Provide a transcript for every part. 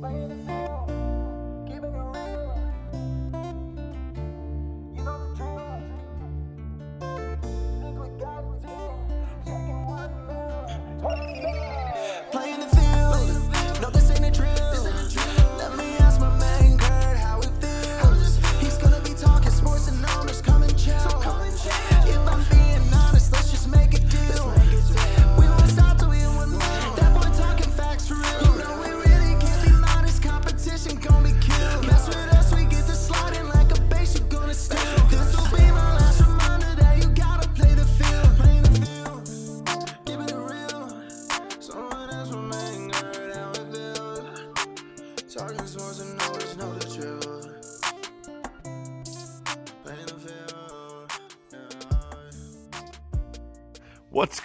Playing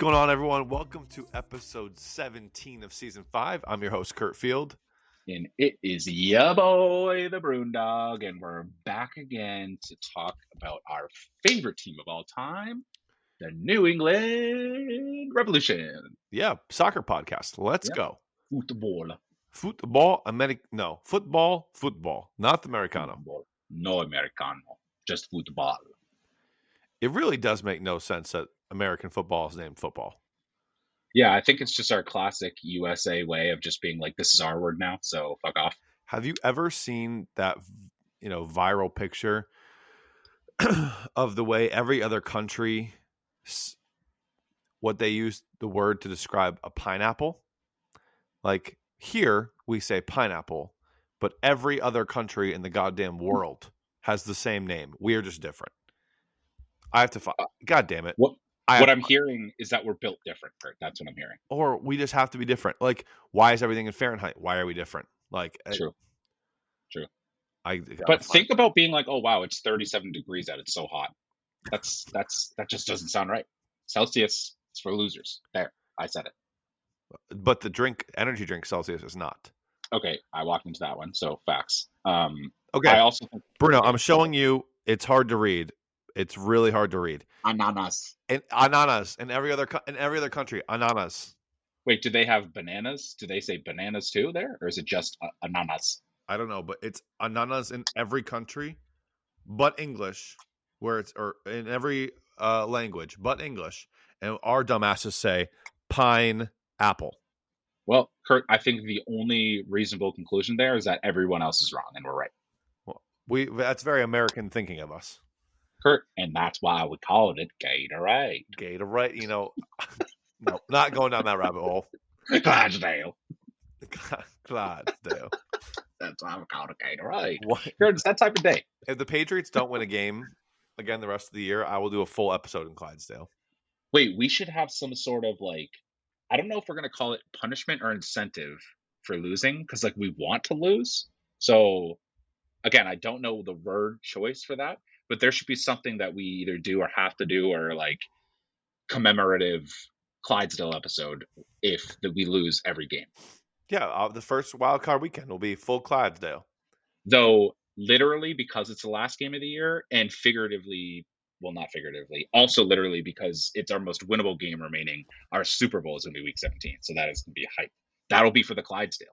going on, everyone? Welcome to episode 17 of season five. I'm your host, Kurt Field. And it is ya boy, the Broondog, and we're back again to talk about our favorite team of all time, the New England Revolution. Yeah, soccer podcast. Let's Yeah. go. Football. Football, Americ no, football, football, not Americano. Football. No Americano, just football. It really does make no sense that American football is named football. Yeah, I think it's just our classic USA way of just being like, this is our word now, so fuck off. Have you ever seen that, you know, viral picture of the way every other country, what they use the word to describe a pineapple? Like here, we say pineapple, but every other country in the goddamn hmm. world has the same name. We are just different. I have to find. Uh, God damn it! What I what I'm hearing is that we're built different, Kurt. That's what I'm hearing. or we just have to be different. Like, why is everything in Fahrenheit? Why are we different? Like, I- True. I, But think about being like, oh wow, it's 37 degrees out. It's so hot. That's that's that just doesn't sound right. Celsius is for losers. There, I said it. but the drink, energy drink Celsius is not. Okay, I walked into that one. So facts. Um, Okay, I also think Bruno, I'm showing you. It's hard to read. It's really hard to read. ananas. And ananas in every other co- in every other country, ananas. Wait, do they have bananas? Do they say bananas too there, or is it just uh, ananas? I don't know, but it's ananas in every country, but English, where it's or in every uh, language, but English. And our dumbasses say pine apple. Well, Kurt, I think the only reasonable conclusion there is that everyone else is wrong and we're right. Well, We that's very American thinking of us. Kurt, and that's why we called it Gatorade. Gatorade, you know. no, not going down that rabbit hole. Clydesdale. Clydesdale. That's why we called it Gatorade. What? Kurt, it's that type of day. If the Patriots don't win a game again the rest of the year, I will do a full episode in Clydesdale. Wait, we should have some sort of like I don't know if we're gonna call it punishment or incentive for losing because like we want to lose. So again, I don't know the word choice for that, but there should be something that we either do or have to do or like commemorative Clydesdale episode if that we lose every game. Yeah, uh, the first wild card weekend will be full Clydesdale. Though literally because it's the last game of the year and figuratively well not figuratively also literally because it's our most winnable game remaining our super bowl is going to be week 17 so that is going to be hype that'll be for the clydesdale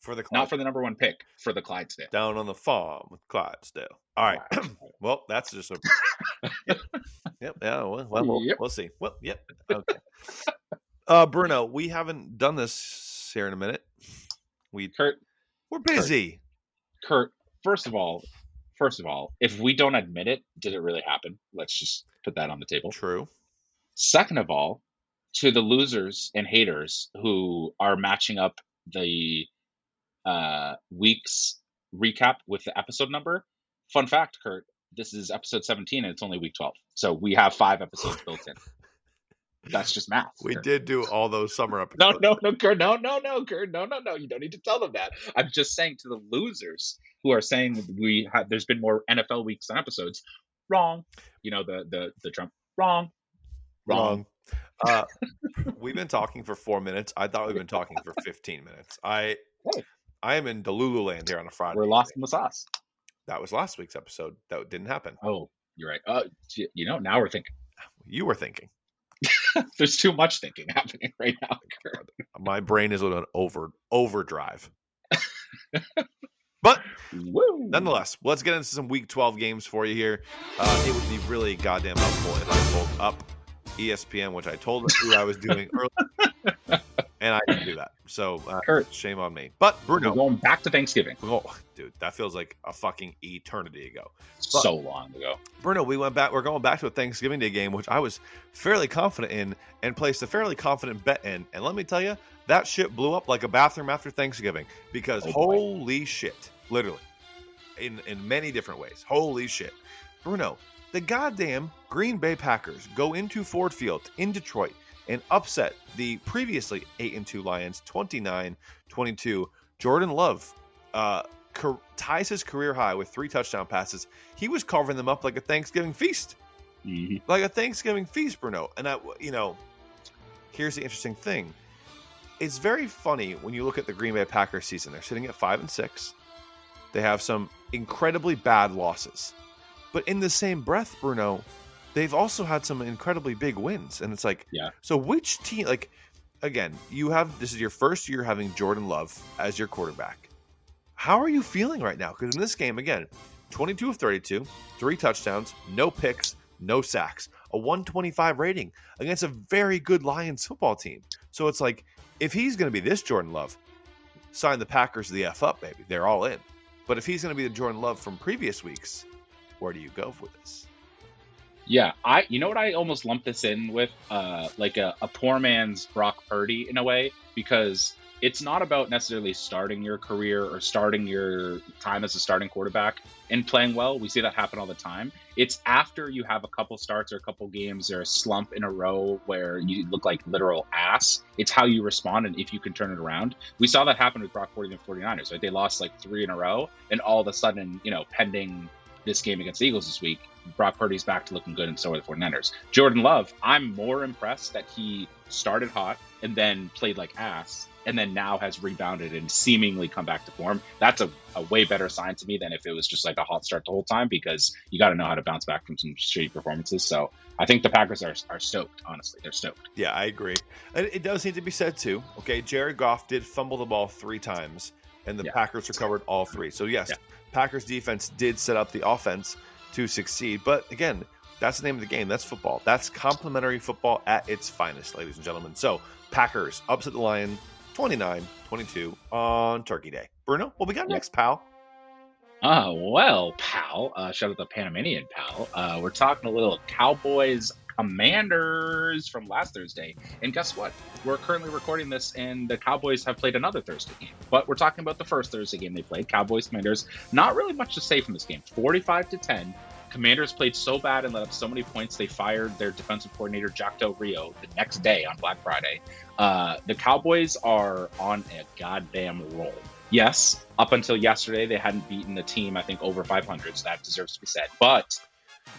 For the not for the number one pick for the clydesdale down on the farm with Clydesdale. All right. well, that's just a. yep. yep. Yeah. Well, well we'll, Yep. we'll see. Well, yep. Okay. uh, Bruno, we haven't done this here in a minute. We kurt we're busy. kurt first of all first of all if we don't admit it did it really happen let's just put that on the table True. Second of all, to the losers and haters who are matching up the uh, week's recap with the episode number. Fun fact, Kurt, this is episode 17 and it's only week 12. So we have five episodes built in. That's just math. We Kurt. did do all those summer episodes. no, no, no, Kurt, no, no, no, Kurt, no, no, no. You don't need to tell them that. I'm just saying to the losers who are saying we have, there's been more NFL weeks than episodes. Wrong. You know the the the Trump. Wrong. Wrong. Uh, we've been talking for four minutes. I thought we've been talking for 15 minutes. I Hey. I am in Delulu land here on a Friday. We're lost in the sauce. That was last week's episode. That didn't happen. Oh, you're right. Uh, you know, now we're thinking. You were thinking. There's too much thinking happening right now. Kurt. My brain is on an over overdrive. But Woo! nonetheless, let's get into some Week 12 games for you here. Uh, it would be really goddamn helpful if I pulled up ESPN, which I told you I was doing earlier, and I didn't do that. So uh, Kurt, shame on me. But we're Bruno, going back to Thanksgiving. oh, dude, that feels like a fucking eternity ago. so long ago. Bruno, we went back. We're going back to a Thanksgiving Day game, which I was fairly confident in and placed a fairly confident bet in. And let me tell you, that shit blew up like a bathroom after Thanksgiving because Oh, boy. holy shit, literally, in in many different ways. Holy shit, Bruno, the goddamn Green Bay Packers go into Ford Field in Detroit and upset the previously 8 and 2 Lions 29-22. Jordan Love uh, ties his career high with three touchdown passes. He was carving them up like a Thanksgiving feast, Mhm. like a Thanksgiving feast, Bruno. And I, you know, here's the interesting thing: it's very funny when you look at the Green Bay Packers season. They're sitting at five and six. They have some incredibly bad losses, but in the same breath, Bruno, they've also had some incredibly big wins. And it's like, Yeah. So which team? Like, again, you have this is your first year having Jordan Love as your quarterback. How are you feeling right now? Because in this game, again, 22 of 32, three touchdowns, no picks, no sacks, a 125 rating against a very good Lions football team. So it's like, if he's going to be this Jordan Love, sign the Packers the F up, baby. They're all in. But if he's going to be the Jordan Love from previous weeks, where do you go with this? Yeah, I. You know what? I almost lump this in with, uh, like a, a poor man's Brock Purdy in a way, because it's not about necessarily starting your career or starting your time as a starting quarterback and playing well. We see that happen all the time. It's after you have a couple starts or a couple games or a slump in a row where you look like literal ass. It's how you respond and if you can turn it around. We saw that happen with Brock Purdy and the 49ers, right? They lost like three in a row, and all of a sudden, you know, pending this game against the Eagles this week, Brock Purdy's back to looking good, and so are the 49ers. Jordan Love, I'm more impressed that he started hot and then played like ass, and then now has rebounded and seemingly come back to form. That's a, a way better sign to me than if it was just like a hot start the whole time because you got to know how to bounce back from some shitty performances. So I think the Packers are, are stoked, honestly. They're stoked. Yeah, I agree. And it does need to be said too. Okay, Jared Goff did fumble the ball three times, and the Yeah. Packers recovered all three. So yes, Yeah. Packers defense did set up the offense to succeed. But again, that's the name of the game. That's football. That's complementary football at its finest, ladies and gentlemen. So Packers upset the Lion 29-22 on Turkey Day. Bruno, what we got next, pal? Ah, well, pal. Uh, shout out the Panamanian pal. Uh, we're talking a little Cowboys Commanders from last Thursday. And guess what? We're currently recording this, and the Cowboys have played another Thursday game. But we're talking about the first Thursday game they played. Cowboys Commanders. Not really much to say from this game. 45 to 10. Commanders played so bad and let up so many points, they fired their defensive coordinator, Jack Del Rio, the next day on Black Friday. Uh, the Cowboys are on a goddamn roll. Yes, up until yesterday, they hadn't beaten a team, I think, over 500, so that deserves to be said. But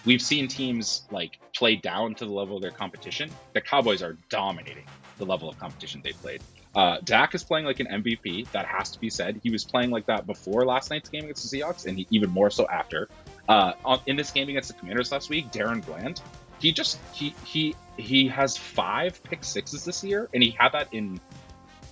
we've seen teams like play down to the level of their competition. The Cowboys are dominating the level of competition they played. Uh, Dak is playing like an MVP. That has to be said. He was playing like that before last night's game against the Seahawks, and he, even more so after. Uh, in this game against the Commanders last week, DaRon Bland, he just he he he has five pick sixes this year, and he had that in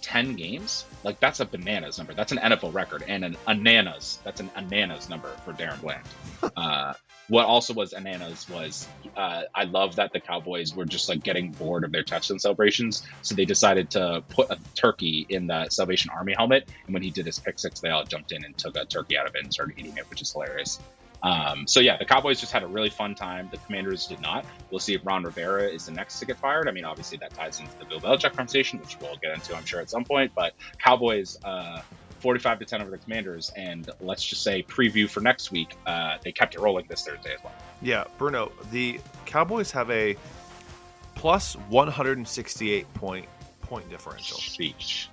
10 games, like that's a bananas number. That's an NFL record and an ananas. That's an ananas number for DaRon Bland. uh, what also was ananas was uh, I love that the Cowboys were just like getting bored of their touchdown celebrations, so they decided to put a turkey in the Salvation Army helmet. And when he did his pick six, they all jumped in and took a turkey out of it and started eating it, which is hilarious. Um, so yeah, the Cowboys just had a really fun time. The Commanders did not. We'll see if Ron Rivera is the next to get fired. I mean, obviously that ties into the Bill Belichick conversation, which we'll get into, I'm sure, at some point. But Cowboys, uh, 45 to 10 over the Commanders, and let's just say preview for next week. Uh, they kept it rolling this Thursday as well. Yeah, Bruno, the Cowboys have a plus 168 point point differential. Sheesh,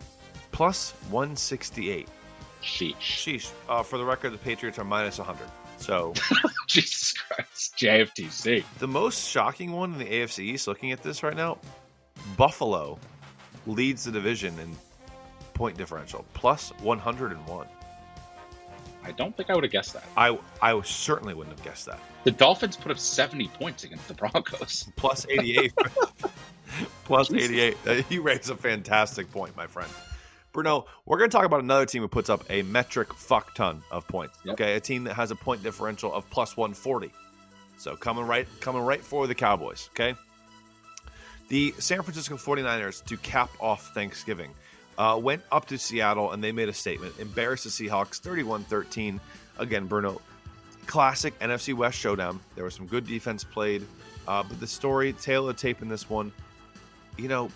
Plus 168. sheesh, Sheesh. Uh, for the record, the Patriots are minus 100. So Jesus Christ, JFTC. the most shocking one in the AFC East, looking at this right now, Buffalo leads the division in point differential, plus 101. I don't think I would have guessed that. I I certainly wouldn't have guessed that. The Dolphins put up 70 points against the Broncos. Plus 88. plus Jesus. 88. Uh, You raise a fantastic point, my friend. Bruno, we're going to talk about another team who puts up a metric fuck ton of points. Yep. Okay, a team that has a point differential of plus 140. So coming right coming right for the Cowboys, okay? The San Francisco 49ers to cap off Thanksgiving uh, went up to Seattle and they made a statement, embarrassed the Seahawks 31-13. Again, Bruno, classic NFC West showdown. There was some good defense played, uh, but the story, tail of tape in this one, you know,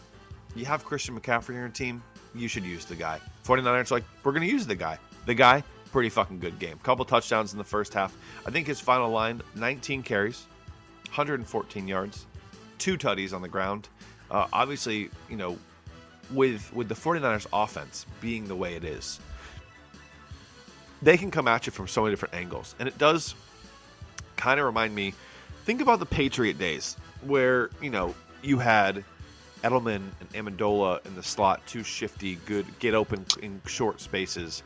you have Christian McCaffrey in your team, you should use the guy. 49ers like, we're going to use the guy. The guy, pretty fucking good game. Couple touchdowns in the first half. I think his final line, 19 carries, 114 yards, two tutties on the ground. Uh, obviously, you know, with with the 49ers offense being the way it is, they can come at you from so many different angles. And it does kind of remind me, think about the Patriot days where, you know, you had Edelman and Amendola in the slot, two shifty, good, get open in short spaces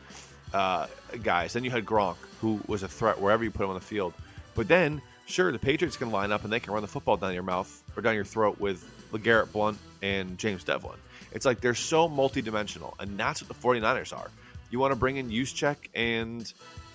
uh, guys. Then you had Gronk, who was a threat wherever you put him on the field. But then, sure, the Patriots can line up and they can run the football down your mouth or down your throat with LeGarrette Blunt and James Develin. It's like they're so multidimensional, and that's what the 49ers are. You want to bring in Juszczyk and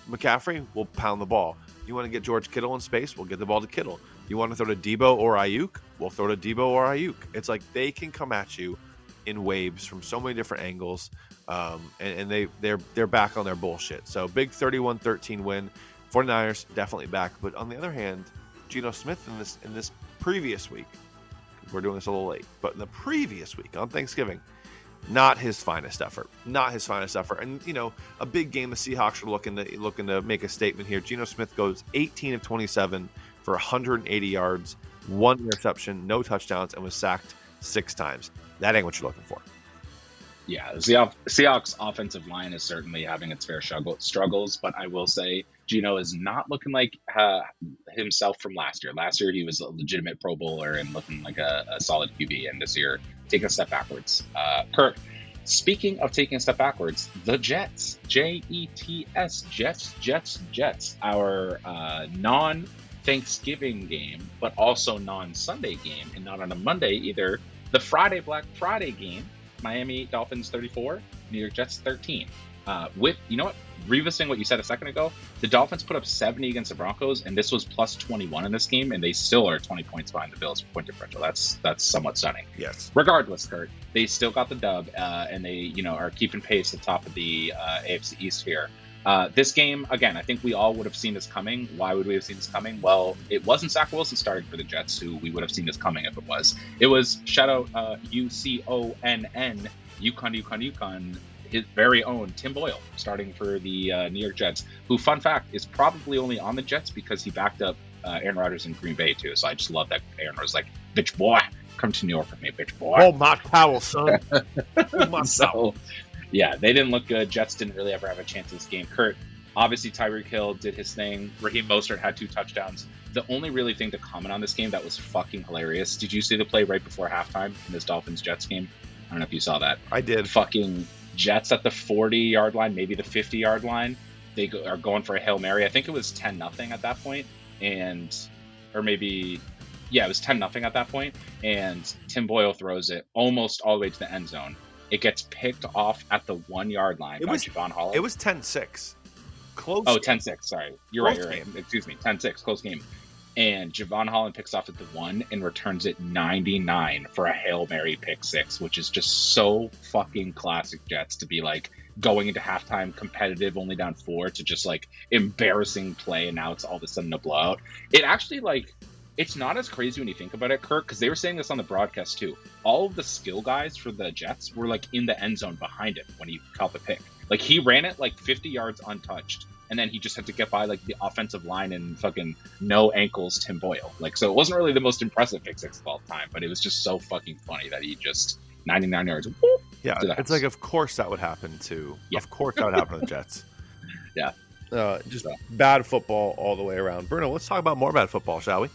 McCaffrey, we'll pound the ball. You want to get George Kittle in space, we'll get the ball to Kittle. You want to throw to Deebo or Aiyuk, we'll throw to Deebo or Aiyuk. It's like they can come at you in waves from so many different angles, um, and, and they they're they're back on their bullshit. So big 31-13 win. 49ers definitely back. But on the other hand, Geno Smith in this in this previous week, we're doing this a little late, but in the previous week on Thanksgiving, not his finest effort. Not his finest effort. And you know, a big game. The Seahawks are looking to looking to make a statement here. Geno Smith goes 18 of 27 for 180 yards, one interception, no touchdowns, and was sacked six times. That ain't what you're looking for. Yeah, the Seahawks, offensive line is certainly having its fair struggle, struggles, but I will say Geno is not looking like uh, himself from last year. Last year he was a legitimate Pro Bowler and looking like a, a solid QB, and this year taking a step backwards. Uh, Kirk, speaking of taking a step backwards, the Jets, J E T S, Jets, Jets, Jets, our uh, non Thanksgiving game, but also non Sunday game, and not on a Monday either. The Friday Black Friday game Miami Dolphins 34, New York Jets 13. Uh, with you know what, revisiting what you said a second ago, the Dolphins put up 70 against the Broncos, and this was plus 21 in this game, and they still are 20 points behind the Bills point differential. That's that's somewhat stunning. Yes. Regardless, Kurt, they still got the dub, uh, and they you know are keeping pace at the top of the uh, AFC East here. Uh, this game, again, I think we all would have seen this coming. Why would we have seen this coming? Well, it wasn't Zach Wilson starting for the Jets, who we would have seen this coming if it was. It was shout out uh, U C O N N, UConn, UConn, UConn, his very own Tim Boyle starting for the uh, New York Jets, who, fun fact, is probably only on the Jets because he backed up uh, Aaron Rodgers in Green Bay, too. So I just love that Aaron was like, bitch boy, come to New York with me, bitch boy. Oh, Matt Powell, son. oh, Matt so, Powell. Yeah, they didn't look good. Jets didn't really ever have a chance in this game. Kurt, obviously Tyreek Hill did his thing. Raheem Mostert had two touchdowns. The only really thing to comment on this game that was fucking hilarious. Did you see the play right before halftime in this Dolphins Jets game? I don't know if you saw that. I did. Fucking Jets at the 40 yard line, maybe the 50 yard line. They go, are going for a hail mary. I think it was 10 nothing at that point, and or maybe yeah, it was 10 nothing at that point, and Tim Boyle throws it almost all the way to the end zone. It gets picked off at the one yard line It by was- Jevon Holland. It was 10 6. Close. Oh, 10 6. Sorry. You're right. You're right. Excuse me. 10 6. Close game. And Jevon Holland picks off at the one and returns it 99 for a Hail Mary pick six, which is just so fucking classic Jets to be like going into halftime competitive, only down four, to just like embarrassing play. And now it's all of a sudden a blowout. It actually, like, it's not as crazy when you think about it, Kirk, because they were saying this on the broadcast too. All of the skill guys for the Jets were like in the end zone behind him when he caught the pick. Like he ran it like 50 yards untouched, and then he just had to get by like the offensive line and fucking no ankles Tim Boyle. Like so, it wasn't really the most impressive pick six of all time, but it was just so fucking funny that he just 99 yards. whoop. Yeah, it's house. like, of course that would happen to. Yeah. Of course that would happen to the Jets. Yeah. Uh, just So. bad football all the way around. Bruno, let's talk about more bad football, shall we?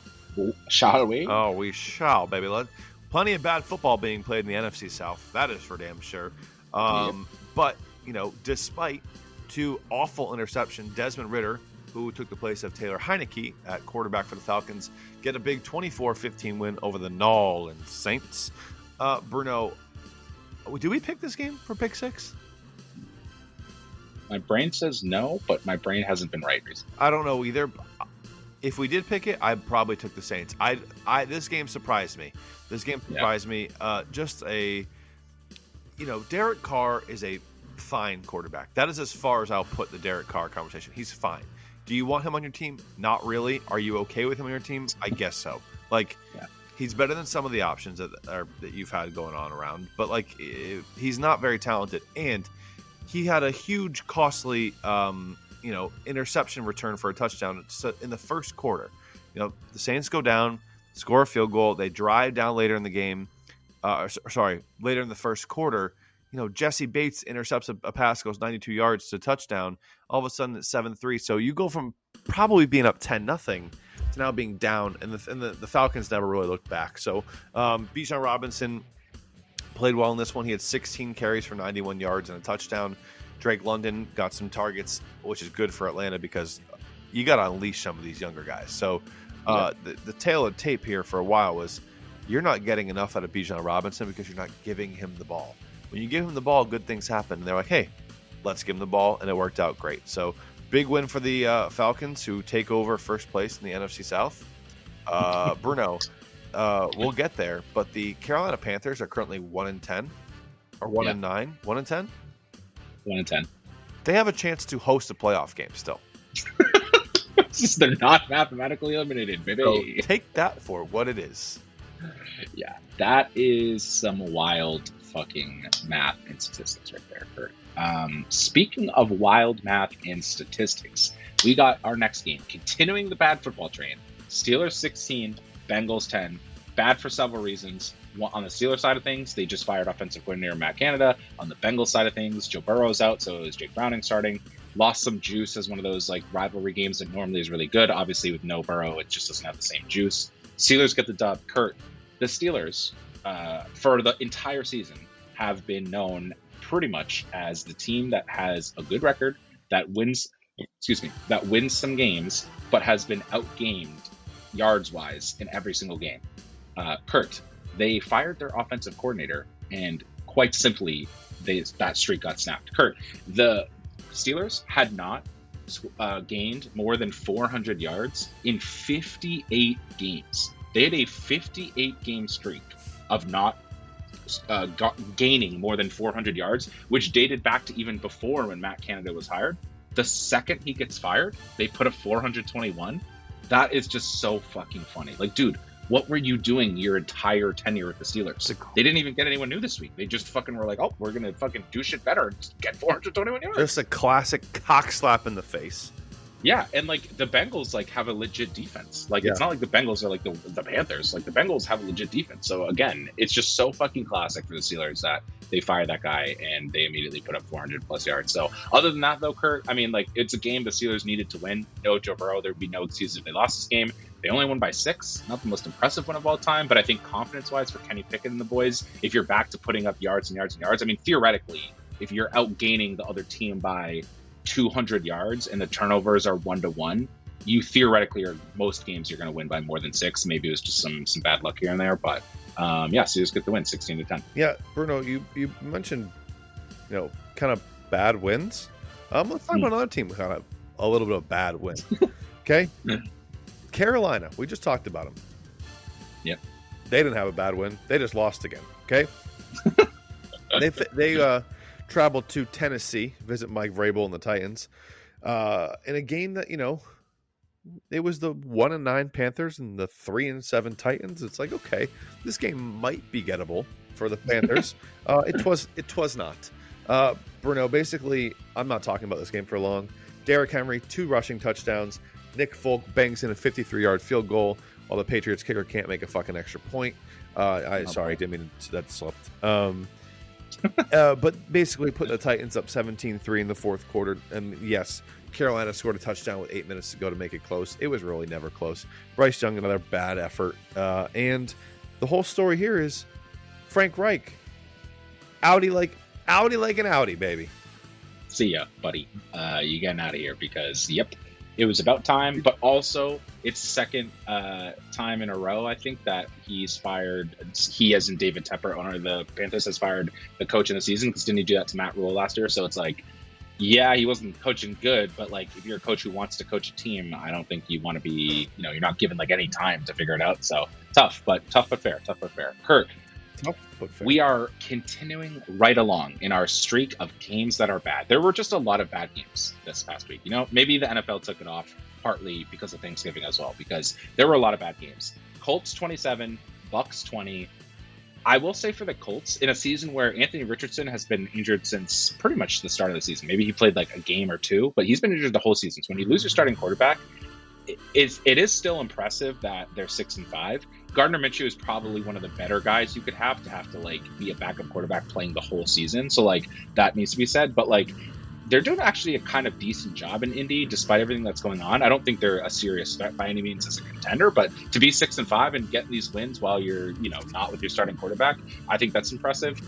Shot we? Oh, we shall, baby. Let plenty of bad football being played in the NFC South. That is for damn sure. Um, But you know, despite two awful interception, Desmond Ridder, who took the place of Taylor Heinicke at quarterback for the Falcons, get a big 24-15 win over the Null and Saints. Uh, Bruno, do we pick this game for pick six? My brain says no, but my brain hasn't been right recently. I don't know either. If we did pick it, I probably took the Saints. I, I this game surprised me. This game Yeah. surprised me. Uh, just a, you know, Derek Carr is a fine quarterback. That is as far as I'll put the Derek Carr conversation. He's fine. Do you want him on your team? Not really. Are you okay with him on your team? I guess so. Like, Yeah. he's better than some of the options that are that you've had going on around. But like, he's not very talented, and he had a huge, costly, um, you know, interception return for a touchdown in the first quarter. You know, the Saints go down, score a field goal, they drive down later in the game. Uh, or sorry, later in the first quarter. You know, Jessie Bates intercepts a, a pass, goes 92 yards to touchdown. All of a sudden, it's seven three. So you go from probably being up 10 nothing to now being down, and the and the, the Falcons never really looked back. So, um, Bijan Robinson played well in this one. He had 16 carries for 91 yards and a touchdown. Drake London got some targets, which is good for Atlanta because you got to unleash some of these younger guys. So, uh, the, the tail of tape here for a while was you're not getting enough out of Bijan Robinson because you're not giving him the ball. When you give him the ball, good things happen. And they're like, hey, let's give him the ball, and it worked out great. So, big win for the uh, Falcons, who take over first place in the NFC South. Uh, Bruno, uh, we'll get there, but the Carolina Panthers are currently one in ten, or one Yeah. and nine, one in ten. One and ten. They have a chance to host a playoff game still. They're not mathematically eliminated, baby. So take that for what it is. Yeah, that is some wild fucking math and statistics right there, Kurt. Um, speaking of wild math and statistics, we got our next game. Continuing the bad football train. Steelers 16, Bengals 10. Bad for several reasons. On the Steelers side of things, they just fired offensive coordinator Matt Canada. On the Bengals side of things, Joe Burrow's out, so is Jake Browning starting. Lost some juice as one of those like rivalry games that normally is really good. Obviously, with no Burrow, it just doesn't have the same juice. Steelers get the dub. Kurt, the Steelers, uh, for the entire season, have been known pretty much as the team that has a good record, that wins, excuse me, that wins some games, but has been outgamed yards wise in every single game. Uh, Kurt, they fired their offensive coordinator, and quite simply, they, that streak got snapped. Kurt, the Steelers had not uh, gained more than 400 yards in 58 games. They had a 58 game streak of not uh, gaining more than 400 yards, which dated back to even before when Matt Canada was hired. The second he gets fired, they put a 421. That is just so fucking funny. Like, dude, what were you doing your entire tenure with the Steelers? They didn't even get anyone new this week. They just fucking were like, oh, we're gonna fucking do shit better and get 421 yards. Just a classic cock slap in the face. Yeah, and like the Bengals like have a legit defense. Like it's not like the Bengals are like the the Panthers. Like the Bengals have a legit defense. So again, it's just so fucking classic for the Steelers that they fire that guy and they immediately put up 400 plus yards. So other than that though, Kurt, I mean like it's a game the Steelers needed to win. No Joe Burrow, there'd be no excuse if they lost this game. They only won by six. Not the most impressive one of all time, but I think confidence wise for Kenny Pickett and the boys, if you're back to putting up yards and yards and yards, I mean theoretically, if you're outgaining the other team by 200 yards and the turnovers are one to one, you theoretically are most games you're going to win by more than six. Maybe it was just some some bad luck here and there, but um, yeah, Steelers get the win, 16 to 10. Yeah, Bruno, you you mentioned, you know, kind of bad wins. Um, let's talk Hmm. about another team with kind of a little bit of bad win. Okay. Carolina. We just talked about them. Yep. They didn't have a bad win. They just lost again. Okay. they they uh, traveled to Tennessee, visit Mike Vrabel and the Titans, uh, in a game that you know. It was the one and nine Panthers and the three and seven Titans. It's like okay, this game might be gettable for the Panthers. uh, it was it was not. Uh, Bruno, basically, I'm not talking about this game for long. Derrick Henry, two rushing touchdowns. Nick Folk bangs in a 53 yard field goal while the Patriots kicker can't make a fucking extra point. Uh, I Oh, sorry, didn't mean to, that slipped. Um, uh, but basically, putting the Titans up 17 3 in the fourth quarter. And yes, Carolina scored a touchdown with eight minutes to go to make it close. It was really never close. Bryce Young, another bad effort. Uh, and the whole story here is Frank Reich. Audi like Audi like an Audi, baby. See ya, buddy. Uh, you getting out of here because, yep, it was about time. But also, it's second uh, time in a row, I think, that he's fired. He, as in David Tepper, owner of the Panthers, has fired the coach in the season because didn't he do that to Matt Rhule last year? So it's like, yeah, he wasn't coaching good, but like if you're a coach who wants to coach a team, I don't think you want to be, you know, you're not given like any time to figure it out. So tough, but tough but fair, tough but fair. Kurt, Fair. we are continuing right along in our streak of games that are bad. There were just a lot of bad games this past week. You know, maybe the NFL took it off partly because of Thanksgiving as well, because there were a lot of bad games. Colts 27, Bucs 20. I will say for the Colts, in a season where Anthony Richardson has been injured since pretty much the start of the season, maybe he played like a game or two, but he's been injured the whole season. So when you lose your starting quarterback, it is it is still impressive that they're six and five. Gardner Minshew is probably one of the better guys you could have to have to like be a backup quarterback playing the whole season. So like that needs to be said. But like they're doing actually a kind of decent job in Indy despite everything that's going on. I don't think they're a serious threat by any means as a contender, but to be six and five and get these wins while you're you know not with your starting quarterback, I think that's impressive.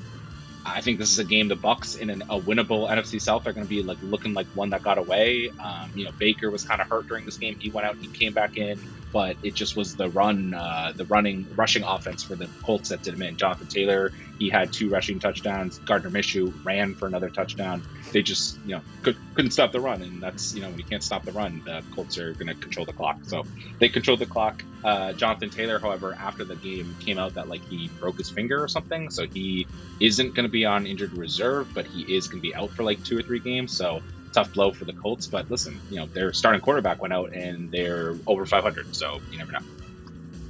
I think this is a game the Bucs in an, a winnable NFC South are going to be like looking like one that got away. Um, you know, Baker was kind of hurt during this game. He went out, he came back in, but it just was the run, uh, the running, rushing offense for the Colts that did him in. Jonathan Taylor, he had two rushing touchdowns. Gardner Minshew ran for another touchdown. They just, you know, could, couldn't stop the run, and that's, you know, when you can't stop the run, the Colts are going to control the clock. So they controlled the clock. Uh, Jonathan Taylor, however, after the game came out that like he broke his finger or something, so he isn't going to be on injured reserve, but he is going to be out for like two or three games. So tough blow for the Colts. But listen, you know their starting quarterback went out and they're over 500, so you never know.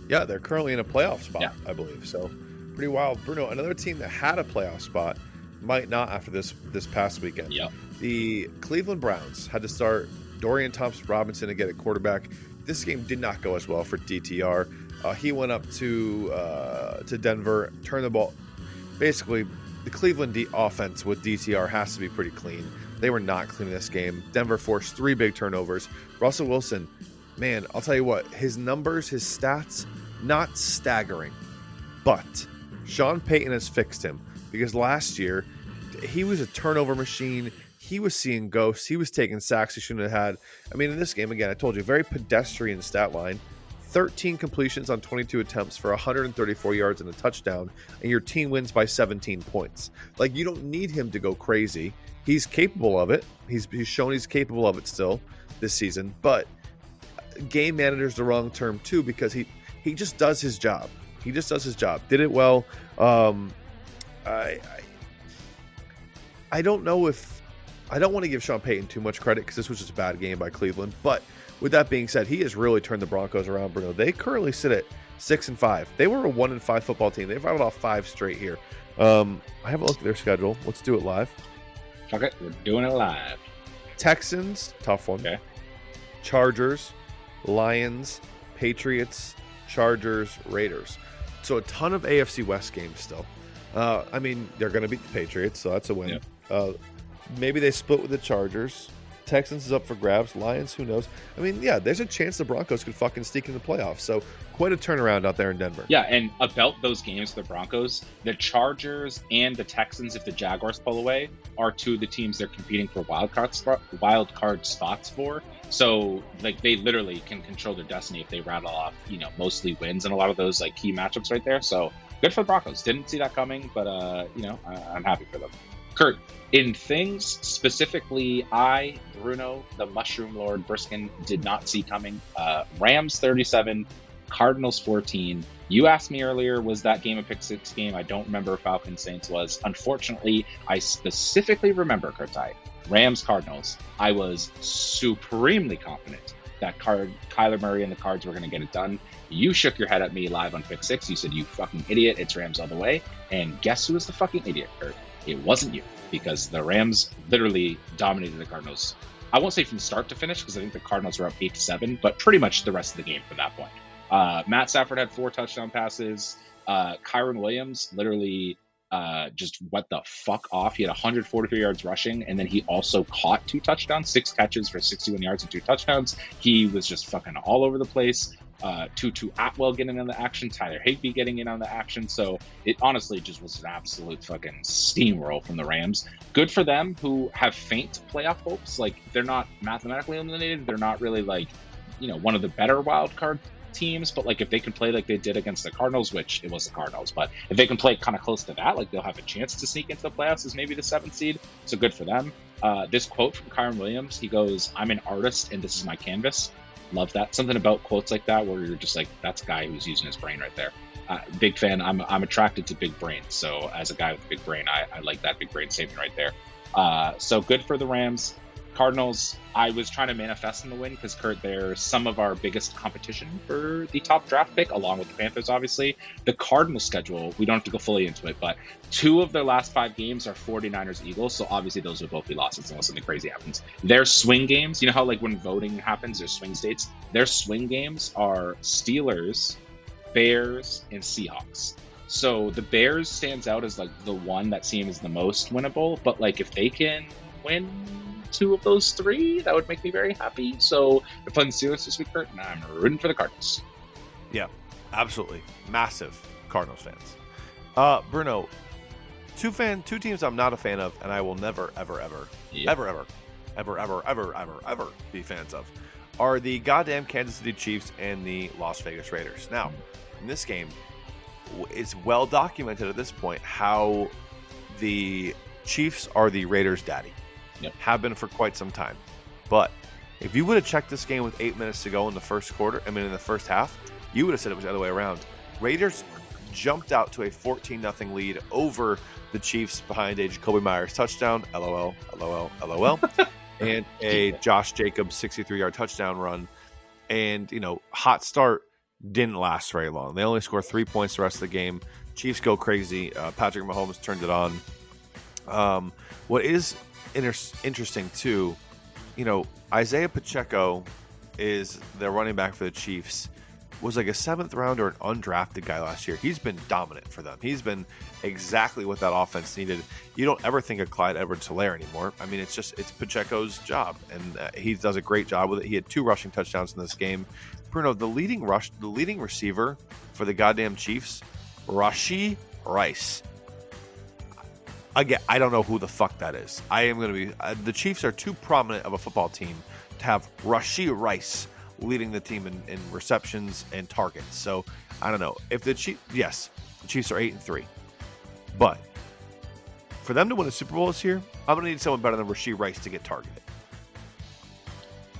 Yeah, they're currently in a playoff spot, Yeah. I believe. So pretty wild. Bruno, another team that had a playoff spot might not after this this past weekend. Yep. The Cleveland Browns had to start Dorian Thompson Robinson to get at quarterback. This game did not go as well for DTR. Uh, he went up to uh, to Denver, turned the ball. Basically, the Cleveland D- offense with DTR has to be pretty clean. They were not clean in this game. Denver forced three big turnovers. Russell Wilson, man, I'll tell you what, his numbers, his stats, not staggering, but Sean Payton has fixed him because last year he was a turnover machine. He was seeing ghosts. He was taking sacks he shouldn't have had. I mean, in this game, again, I told you, very pedestrian stat line. 13 completions on 22 attempts for 134 yards and a touchdown, and your team wins by 17 points. Like, you don't need him to go crazy. He's capable of it. He's, he's shown he's capable of it still this season, but game manager's the wrong term too because he he just does his job. He just does his job. Did it well. Um, I, I I don't know if I don't want to give Sean Payton too much credit because this was just a bad game by Cleveland. But with that being said, he has really turned the Broncos around. Bruno, they currently sit at six and five. They were a one and five football team. They've rattled off five straight here. Um, I haven't looked at their schedule. Let's do it live. Okay, we're doing it live. Texans, tough one. Okay. Chargers, Lions, Patriots, Chargers, Raiders. So a ton of AFC West games still. Uh, I mean, they're going to beat the Patriots, so that's a win. Yep. Uh, maybe they split with the Chargers. Texans is up for grabs. Lions, who knows? I mean, yeah, there's a chance the Broncos could fucking sneak in the playoffs. So quite a turnaround out there in Denver. Yeah, and about those games, the Broncos, the Chargers, and the Texans, if the Jaguars pull away, are two of the teams they're competing for wild card wild card spots for. So, like, they literally can control their destiny if they rattle off, you know, mostly wins in a lot of those like key matchups right there. So, good for the Broncos. Didn't see that coming, but uh, you know, I, I'm happy for them. Kurt, in things specifically, I, Bruno, the Mushroom Lord Briskin, did not see coming. Uh, Rams 37, Cardinals 14. You asked me earlier, was that game a pick six game? I don't remember if Falcons Saints was. Unfortunately, I specifically remember, Kurtai, Rams Cardinals. I was supremely confident that Card- Kyler Murray and the Cards were going to get it done. You shook your head at me live on Pick Six. You said, You fucking idiot, it's Rams all the way. And guess who was the fucking idiot, Kurt? It wasn't you, because the Rams literally dominated the Cardinals. I won't say from start to finish, because I think the Cardinals were up 8 to 7, but pretty much the rest of the game from that point. Uh, Matt Stafford had four touchdown passes. Uh, Kyren Williams literally uh, just what the fuck off. He had 143 yards rushing, and then he also caught two touchdowns, six catches for 61 yards and two touchdowns. He was just fucking all over the place. Uh, Tutu Atwell getting in the action, Tyler Higbee getting in on the action. So it honestly just was an absolute fucking steamroll from the Rams. Good for them who have faint playoff hopes. Like they're not mathematically eliminated. They're not really like, you know, one of the better wild card teams, but like if they can play like they did against the Cardinals, which it was the Cardinals, but if they can play kind of close to that, like they'll have a chance to sneak into the playoffs as maybe the seventh seed. So good for them. Uh, this quote from Kyren Williams, he goes, "I'm an artist and this is my canvas." Love that. Something about quotes like that where you're just like, "That's a guy who's using his brain right there." Uh, big fan. I'm I'm attracted to big brains. So as a guy with a big brain, I, I like that big brain statement right there. Uh, so good for the Rams. Cardinals, I was trying to manifest in the win because Kurt, they're some of our biggest competition for the top draft pick, along with the Panthers, obviously. The Cardinals schedule, we don't have to go fully into it, but two of their last five games are 49ers Eagles, so obviously those will both be losses unless something crazy happens. Their swing games, you know how like when voting happens, there's swing states. Their swing games are Steelers, Bears, and Seahawks. So the Bears stands out as like the one that seems the most winnable, but like if they can win two of those three, that would make me very happy. So if I'm serious this week, Kurt, I'm rooting for the Cardinals. Yeah, absolutely. Massive Cardinals fans. Uh, Bruno, two fan two teams I'm not a fan of, and I will never, ever, ever, Yep. ever, ever, ever, ever, ever, ever, ever be fans of are the goddamn Kansas City Chiefs and the Las Vegas Raiders. Now, in this game, it's well documented at this point how the Chiefs are the Raiders' daddy. Yep. Have been for quite some time. But if you would have checked this game with eight minutes to go in the first quarter, I mean in the first half, you would have said it was the other way around. Raiders jumped out to a 14 0 lead over the Chiefs behind a Jakobi Meyers touchdown, LOL, LOL, LOL, and a Josh Jacobs 63 yard touchdown run. And, you know, hot start didn't last very long. They only score three points the rest of the game. Chiefs go crazy. Uh, Patrick Mahomes turned it on. Um, what is inter- interesting, too, you know, Isaiah Pacheco is the running back for the Chiefs was like a seventh round or an undrafted guy last year. He's been dominant for them. He's been exactly what that offense needed. You don't ever think of Clyde Edwards Hilaire anymore. I mean, it's just it's Pacheco's job, and uh, he does a great job with it. He had two rushing touchdowns in this game. Bruno, the leading rush, the leading receiver for the goddamn Chiefs, Rashee Rice. Again, I don't know who the fuck that is. I am going to be. Uh, the Chiefs are too prominent of a football team to have Rashee Rice leading the team in, in receptions and targets. So I don't know if the Chiefs. Yes, the Chiefs are eight and three, but for them to win a Super Bowl this year, I'm going to need someone better than Rasheed Rice to get targeted.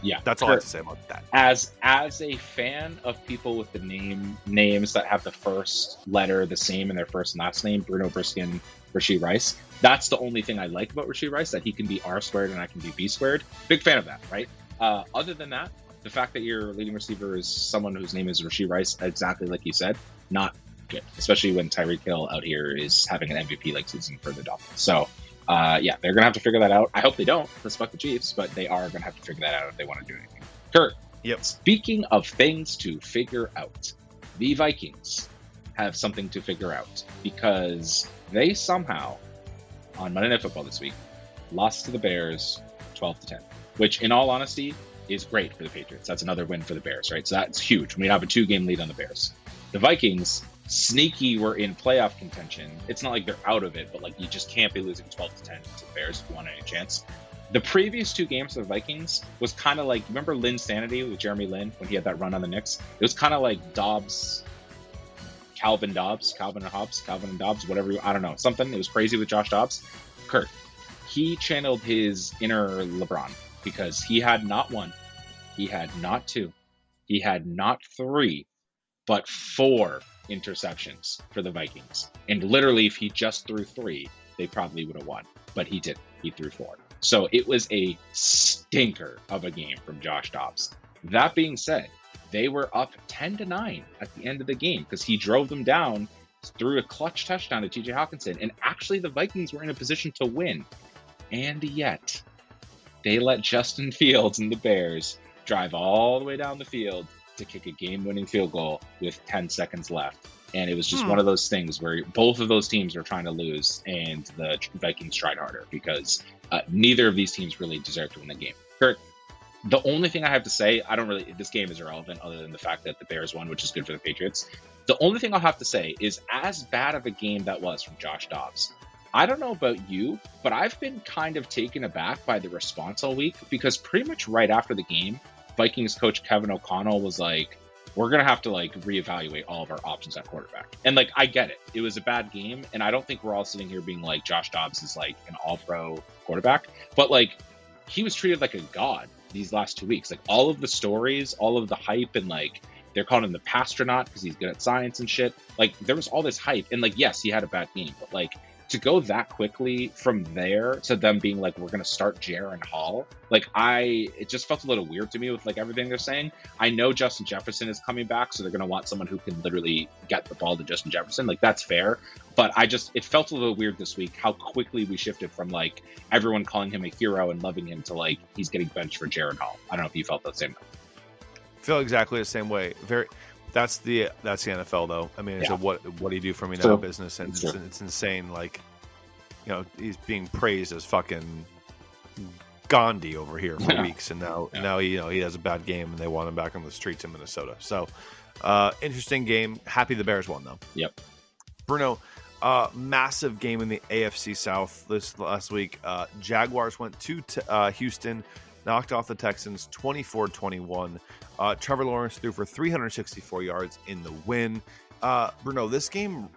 Yeah, That's all I have to say about that. as as a fan of people with the name names that have the first letter the same in their first and last name, Bruno Briskin, Rasheed Rice. That's the only thing I like about Rasheed Rice that he can be R squared and I can be B squared. Big fan of that, right? Uh, other than that, the fact that your leading receiver is someone whose name is Rasheed Rice, exactly like you said, not good. Especially when Tyreek Hill out here is having an MVP like season for the Dolphins. So. Uh, yeah, they're gonna have to figure that out. I hope they don't, because fuck the Chiefs, but they are gonna have to figure that out if they want to do anything. Kurt, Yep. Speaking of things to figure out, the Vikings have something to figure out because they somehow, on Monday Night Football this week, lost to the Bears 12 to 10, which, in all honesty, is great for the Patriots. That's another win for the Bears, right? So that's huge. We have a two game lead on the Bears. The Vikings, sneaky, were in playoff contention. It's not like they're out of it, but like you just can't be losing 12 to 10 to the Bears if you want any chance. The previous two games for the Vikings was kind of like remember Linsanity with Jeremy Lin when he had that run on the Knicks. It was kind of like Dobbs, Calvin Dobbs, Calvin and Hobbes, Calvin and Dobbs, whatever I don't know, something. It was crazy with Josh Dobbs. Kurt, he channeled his inner LeBron because he had not one, he had not two, he had not three, but four interceptions for the Vikings. And literally, if he just threw three, they probably would have won. But he didn't. He threw four. So it was a stinker of a game from Josh Dobbs. That being said, they were up 10 to 9 at the end of the game because he drove them down, threw a clutch touchdown to TJ Hockenson, and actually the Vikings were in a position to win. And yet, they let Justin Fields and the Bears drive all the way down the field to kick a game winning field goal with 10 seconds left. And it was just Hmm. one of those things where both of those teams were trying to lose, and the Vikings tried harder because uh, neither of these teams really deserved to win the game. Kurt, the only thing I have to say, I don't really, this game is irrelevant other than the fact that the Bears won, which is good for the Patriots. The only thing I'll have to say is as bad of a game that was from Josh Dobbs. I don't know about you, but I've been kind of taken aback by the response all week because pretty much right after the game, Vikings coach Kevin O'Connell was like, we're gonna have to like reevaluate all of our options at quarterback. And like I get it, it was a bad game, and I don't think we're all sitting here being like Josh Dobbs is like an All-Pro quarterback, but like he was treated like a god these last two weeks. Like all of the stories, all of the hype, and like they're calling him the passtronaut because he's good at science and shit. Like there was all this hype, and like yes, he had a bad game, but like to go that quickly from there to them being like, we're going to start Jaren Hall, like I, it just felt a little weird to me with like everything they're saying. I know Justin Jefferson is coming back, so they're going to want someone who can literally get the ball to Justin Jefferson. Like that's fair. But I just, it felt a little weird this week how quickly we shifted from like everyone calling him a hero and loving him to like he's getting benched for Jaren Hall. I don't know if you felt the same way. Feel exactly the same way. Very. That's the that's the NFL though. I mean, it's Yeah. a what what do you do for me now business, and It's it's, it's insane. Like, you know, he's being praised as fucking Gandhi over here for Yeah. weeks, and now Yeah. now you know he has a bad game, and they want him back on the streets in Minnesota. So, uh, interesting game. Happy the Bears won though. Yep. Bruno, uh, massive game in the AFC South this last week. Uh, Jaguars went to t- uh, Houston, knocked off the Texans 24 21. Uh, Trevor Lawrence threw for 364 yards in the win. Uh, Bruno, this game,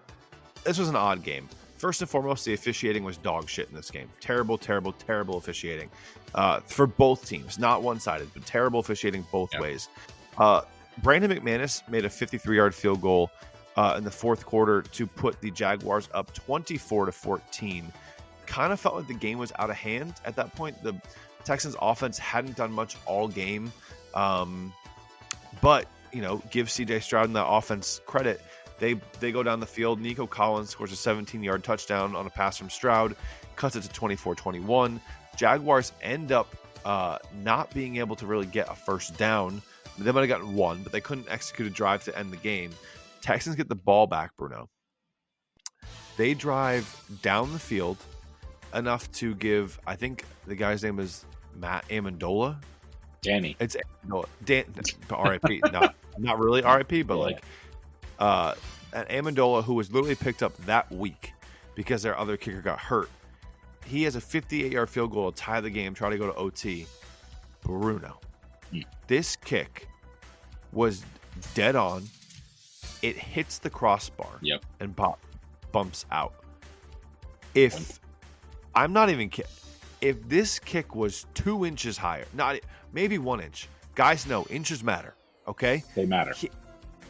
this was an odd game. First and foremost, the officiating was dog shit in this game. Terrible, terrible, terrible officiating uh, for both teams. Not one sided, but terrible officiating both Yep. ways. Uh, Brandon McManus made a 53 yard field goal uh, in the fourth quarter to put the Jaguars up 24 to 14. Kind of felt like the game was out of hand at that point. The Texans offense hadn't done much all game. Um, but, you know, give CJ Stroud and that offense credit. They they go down the field. Nico Collins scores a 17 yard touchdown on a pass from Stroud, cuts it to 24 21. Jaguars end up uh, not being able to really get a first down. They might have gotten one, but they couldn't execute a drive to end the game. Texans get the ball back, Bruno. They drive down the field enough to give, I think the guy's name is Matt Ammendola. Danny. It's Amendola. Dan, RIP. not, not really RIP, but Yeah. like uh, an Ammendola who was literally picked up that week because their other kicker got hurt. He has a 58 yard field goal to tie the game, try to go to OT. Bruno. Hmm. This kick was dead on. It hits the crossbar Yep. and pop bumps out. If I'm not even kidding, if this kick was two inches higher, not maybe one inch, guys know inches matter. Okay, They matter. He-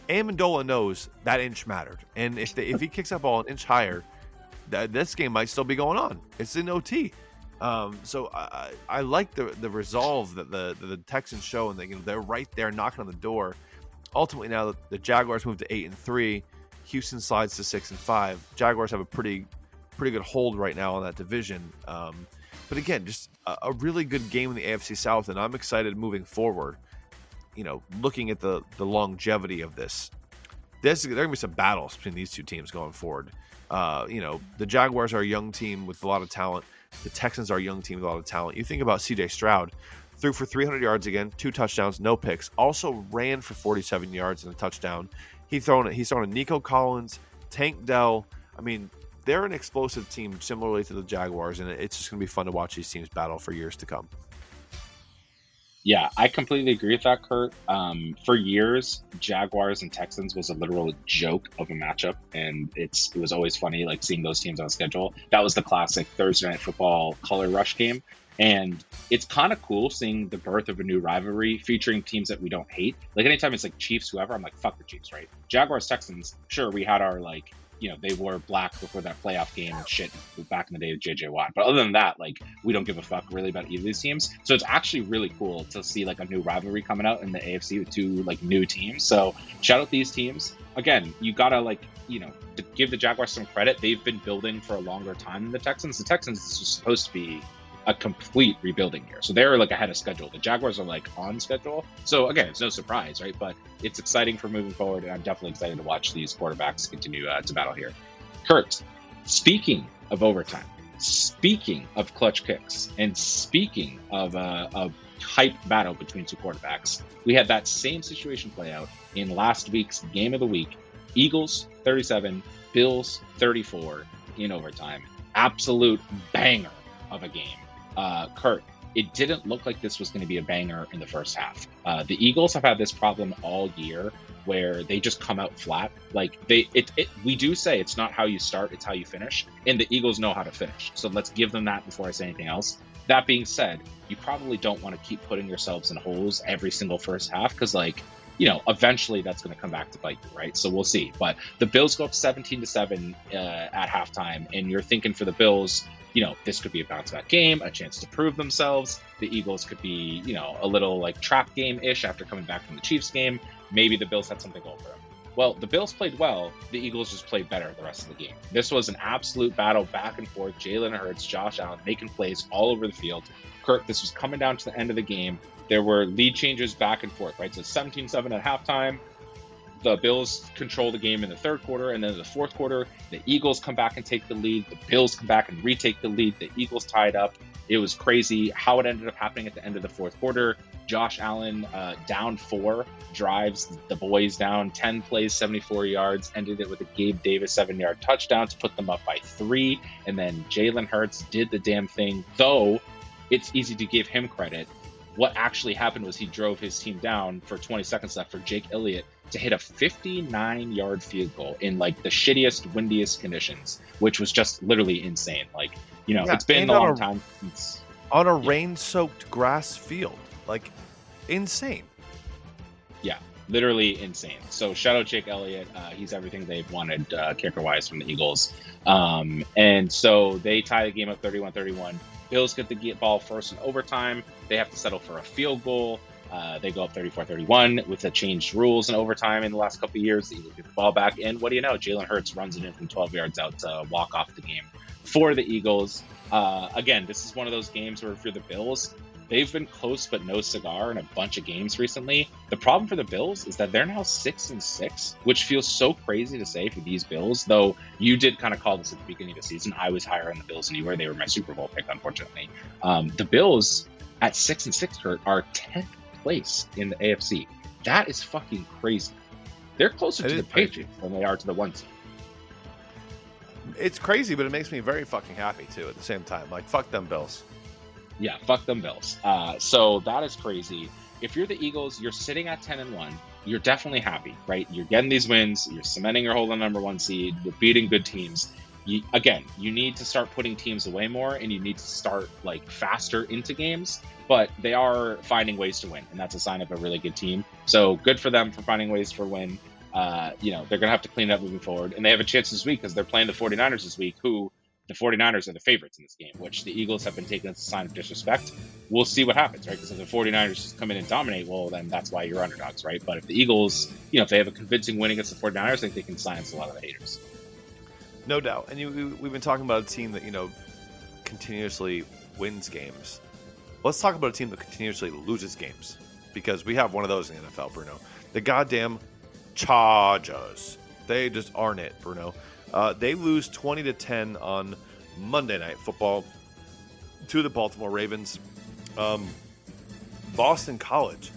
Ammendola knows that inch mattered, and if they, if he kicks that ball an inch higher, that this game might still be going on. It's in OT. Um, so I, I I like the the resolve that the the Texans show, and they you know, they're right there knocking on the door. Ultimately, now the Jaguars move to eight and three, Houston slides to six and five. Jaguars have a pretty pretty good hold right now on that division. Um, but again, just a, a really good game in the AFC South, and I'm excited moving forward. You know, looking at the the longevity of this, this there are gonna be some battles between these two teams going forward. Uh, you know, the Jaguars are a young team with a lot of talent. The Texans are a young team with a lot of talent. You think about C.J. Stroud, threw for 300 yards again, two touchdowns, no picks. Also ran for 47 yards and a touchdown. He thrown it, he's thrown a Nico Collins, Tank Dell. I mean, they're an explosive team, similarly to the Jaguars, and it's just gonna be fun to watch these teams battle for years to come. Yeah, I completely agree with that, Kurt. Um, for years, Jaguars and Texans was a literal joke of a matchup, and it's it was always funny like seeing those teams on schedule. That was the classic Thursday night football color rush game, and it's kind of cool seeing the birth of a new rivalry featuring teams that we don't hate. Like anytime it's like Chiefs, whoever, I'm like fuck the Chiefs, right? Jaguars, Texans, sure we had our like you know they wore black before that playoff game and shit back in the day of JJ Watt, but other than that, like we don't give a fuck really about either of these teams. So it's actually really cool to see like a new rivalry coming out in the AFC with two like new teams. So shout out these teams. Again, you gotta like you know give the Jaguars some credit. They've been building for a longer time than the Texans. The Texans is supposed to be a complete rebuilding year, so they're like ahead of schedule. The Jaguars are like on schedule. So again, it's no surprise, right? But it's exciting for moving forward, and I'm definitely excited to watch these quarterbacks continue uh, to battle here. Kurt, speaking of overtime, speaking of clutch kicks, and speaking of uh, a hype battle between two quarterbacks, we had that same situation play out in last week's game of the week. Eagles 37, Bills 34 in overtime. Absolute banger of a game. Uh, Kurt, it didn't look like this was going to be a banger in the first half. Uh, the Eagles have had this problem all year where they just come out flat. Like they, it, it, we do say it's not how you start, it's how you finish, and the Eagles know how to finish. So let's give them that before I say anything else. That being said, you probably don't want to keep putting yourselves in holes every single first half because, like, you know, eventually that's going to come back to bite you, right? So we'll see. But the Bills go up 17 to seven uh, at halftime, and you're thinking for the Bills, you know, this could be a bounce back game, a chance to prove themselves. The Eagles could be, you know, a little like trap game ish after coming back from the Chiefs game. Maybe the Bills had something for them. Well, the Bills played well. The Eagles just played better the rest of the game. This was an absolute battle back and forth. Jalen Hurts, Josh Allen making plays all over the field. Kirk, this was coming down to the end of the game. There were lead changes back and forth, right? So 17 7 at halftime. The Bills control the game in the third quarter, and then in the fourth quarter, the Eagles come back and take the lead. The Bills come back and retake the lead. The Eagles tied up. It was crazy how it ended up happening at the end of the fourth quarter. Josh Allen uh, down four drives the boys down 10 plays, 74 yards, ended it with a Gabe Davis seven yard touchdown to put them up by three. And then Jalen Hurts did the damn thing, though it's easy to give him credit. What actually happened was he drove his team down for 20 seconds left for Jake Elliott to hit a 59 yard field goal in like the shittiest, windiest conditions, which was just literally insane. Like, you know, Yeah, it's been a long a- time since. on a Yeah. rain-soaked grass field, like insane. Yeah, literally insane. So shout out Jake Elliott. Uh, he's everything they've wanted uh, kicker wise from the Eagles. Um, and so they tie the game up 31-31. Bills get the get ball first in overtime. They have to settle for a field goal. Uh, they go up 34-31 with the changed rules in overtime in the last couple of years. The Eagles get the ball back, and what do you know? Jalen Hurts runs it in from 12 yards out to walk off the game for the Eagles. Uh, again, this is one of those games where if you're the Bills, they've been close but no cigar in a bunch of games recently. The problem for the Bills is that they're now six and six, which feels so crazy to say for these Bills. Though you did kind of call this at the beginning of the season. I was higher on the Bills than you were. They were my Super Bowl pick, unfortunately. Um, the Bills at six and six, Kurt, are tenth place in the AFC. That is fucking crazy. They're closer It to the. Patriots than they are to the one seed. It's crazy, but it makes me very fucking happy too. At the same time, like fuck them Bills. Yeah, fuck them Bills. Uh, so that is crazy. If you're the Eagles, you're sitting at ten and one. You're definitely happy, right? You're getting these wins. You're cementing your hold on number one seed. You're beating good teams. You, again, you need to start putting teams away more, and you need to start like faster into games. But they are finding ways to win, and that's a sign of a really good team. So good for them for finding ways for win. Uh, you know, they're gonna have to clean it up moving forward, and they have a chance this week because they're playing the 49ers this week, who the 49ers are the favorites in this game, which the Eagles have been taking as a sign of disrespect. We'll see what happens, right? Because if the 49ers just come in and dominate, well, then that's why you're underdogs, right? But if the Eagles, you know, if they have a convincing win against the 49ers, I think they can silence a lot of the haters. No doubt. And you, we- we've been talking about a team that you know continuously wins games. Let's talk about a team that continuously loses games because we have one of those in the NFL, Bruno. The goddamn Chargers. They just aren't it, Bruno. Uh, they lose twenty to ten on Monday Night Football to the Baltimore Ravens. Um, Boston College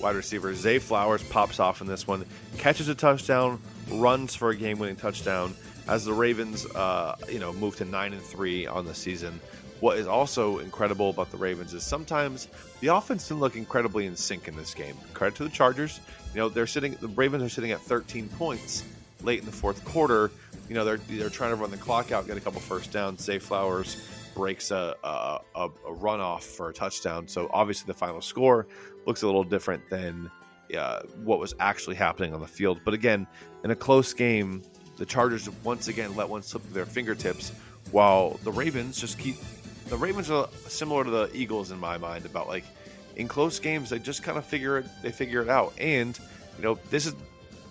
wide receiver Zay Flowers pops off in this one, catches a touchdown, runs for a game-winning touchdown as the Ravens, uh, you know, move to nine and three on the season. What is also incredible about the Ravens is sometimes the offense didn't look incredibly in sync in this game. Credit to the Chargers. You know, they're sitting. The Ravens are sitting at 13 points late in the fourth quarter. You know, they're they're trying to run the clock out, get a couple first downs. Zay Flowers breaks a a, a, a runoff for a touchdown. So obviously the final score looks a little different than uh, what was actually happening on the field. But again, in a close game, the Chargers once again let one slip through their fingertips, while the Ravens just keep. The Ravens are similar to the Eagles in my mind about like in close games they just kind of figure it they figure it out. And you know this is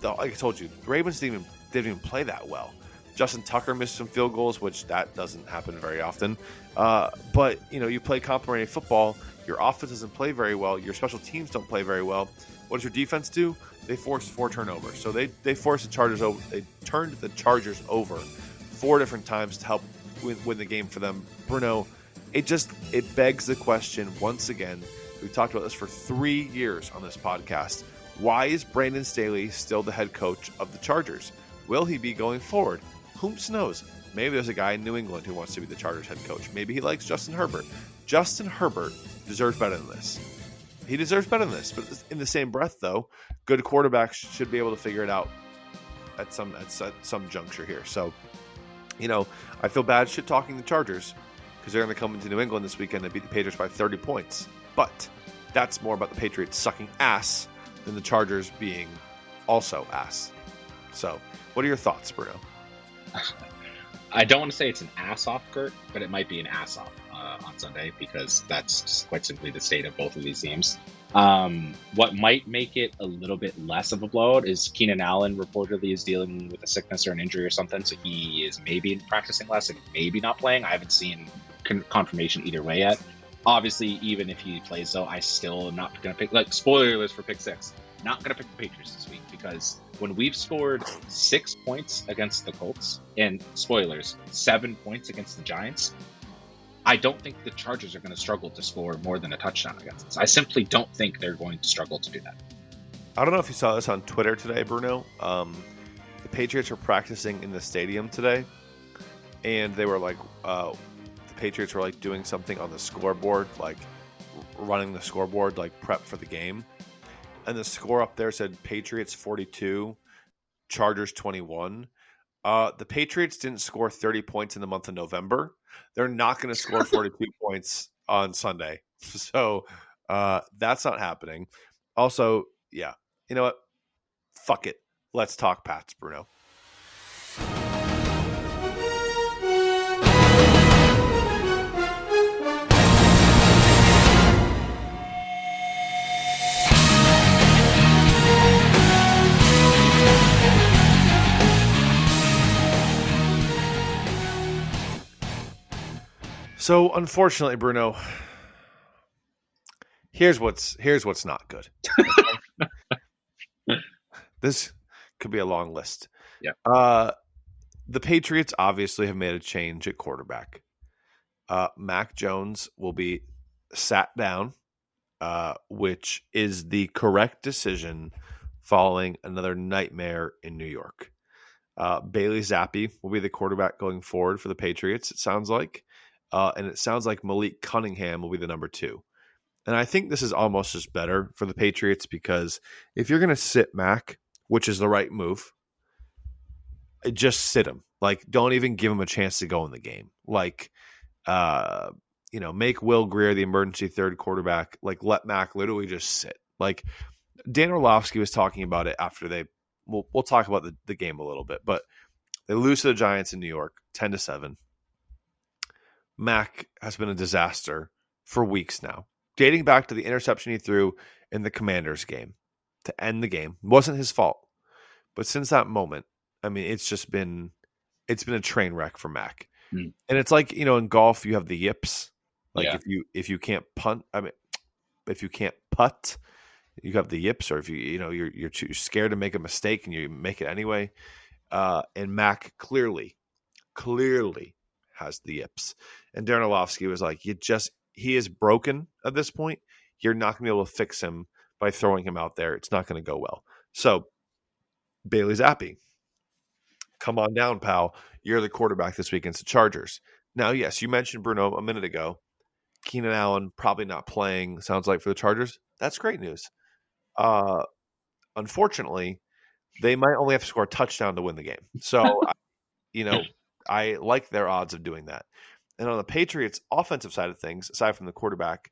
like I told you, the Ravens didn't even didn't even play that well. Justin Tucker missed some field goals, which that doesn't happen very often. Uh, but you know, you play complementary football. Your offense doesn't play very well. Your special teams don't play very well. What does your defense do? They force four turnovers. So they they forced the Chargers over. They turned the Chargers over four different times to help win, win the game for them. Bruno, it just it begs the question once again. We've talked about this for three years on this podcast. Why is Brandon Staley still the head coach of the Chargers? Will he be going forward? Whom's knows? Maybe there's a guy in New England who wants to be the Chargers head coach. Maybe he likes Justin Herbert. Justin Herbert deserves better than this. he deserves better than this. But in the same breath, though, good quarterbacks should be able to figure it out at some at, at some juncture here. So, you know, I feel bad shit talking the Chargers because they're going to come into New England this weekend and beat the Patriots by 30 points. But that's more about the Patriots sucking ass than the Chargers being also ass. So, what are your thoughts, Bruno? I don't want to say it's an ass off, Kurt, but it might be an ass off uh, on Sunday because that's just quite simply the state of both of these teams. Um, what might make it a little bit less of a blowout is Keenan Allen reportedly is dealing with a sickness or an injury or something, so he is maybe practicing less and maybe not playing. I haven't seen con- confirmation either way yet. Obviously, even if he plays, though, I still am not going to pick. Like spoilers for pick six, not going to pick the Patriots this week because when we've scored six points against the Colts and spoilers seven points against the Giants, I don't think the Chargers are going to struggle to score more than a touchdown against us. I simply don't think they're going to struggle to do that. I don't know if you saw this on Twitter today, Bruno. Um, the Patriots were practicing in the stadium today, and they were like, uh, Patriots were like doing something on the scoreboard, like running the scoreboard, like prep for the game. And the score up there said Patriots 42, Chargers 21. Uh, the Patriots didn't score 30 points in the month of November. They're not going to score 42 points on Sunday. So uh, that's not happening. Also, yeah, you know what? Fuck it. Let's talk Pats, Bruno. So unfortunately, Bruno, here's what's here's what's not good. this could be a long list. Yeah. Uh, the Patriots obviously have made a change at quarterback. Uh, Mac Jones will be sat down, uh, which is the correct decision following another nightmare in New York. Uh, Bailey Zappe will be the quarterback going forward for the Patriots, it sounds like. Uh, and it sounds like Malik Cunningham will be the number two. And I think this is almost just better for the Patriots because if you're going to sit Mac, which is the right move, just sit him. Like, don't even give him a chance to go in the game. Like, uh, you know, make Will Grier the emergency third quarterback. Like, let Mac literally just sit. Like, Dan Orlovsky was talking about it after they. We'll, we'll talk about the, the game a little bit, but they lose to the Giants in New York, ten to seven. Mac has been a disaster for weeks now, dating back to the interception he threw in the Commanders game to end the game. It wasn't his fault, but since that moment, I mean, it's just been it's been a train wreck for Mac. Hmm. And it's like you know, in golf, you have the yips. Like Yeah. if you if you can't punt, I mean, if you can't putt, you have the yips. Or if you you know you're you're too scared to make a mistake and you make it anyway. Uh, and Mac clearly, clearly has the yips. And Darren Orlovsky was like, you just he is broken at this point. You're not going to be able to fix him by throwing him out there. It's not going to go well. So Bailey Zappe, come on down, pal. You're the quarterback this week against the Chargers. Now, yes, you mentioned Bruno a minute ago. Keenan Allen probably not playing. Sounds like for the Chargers. That's great news. Uh, unfortunately, they might only have to score a touchdown to win the game. So, I- you know, I like their odds of doing that. And on the Patriots' offensive side of things, aside from the quarterback,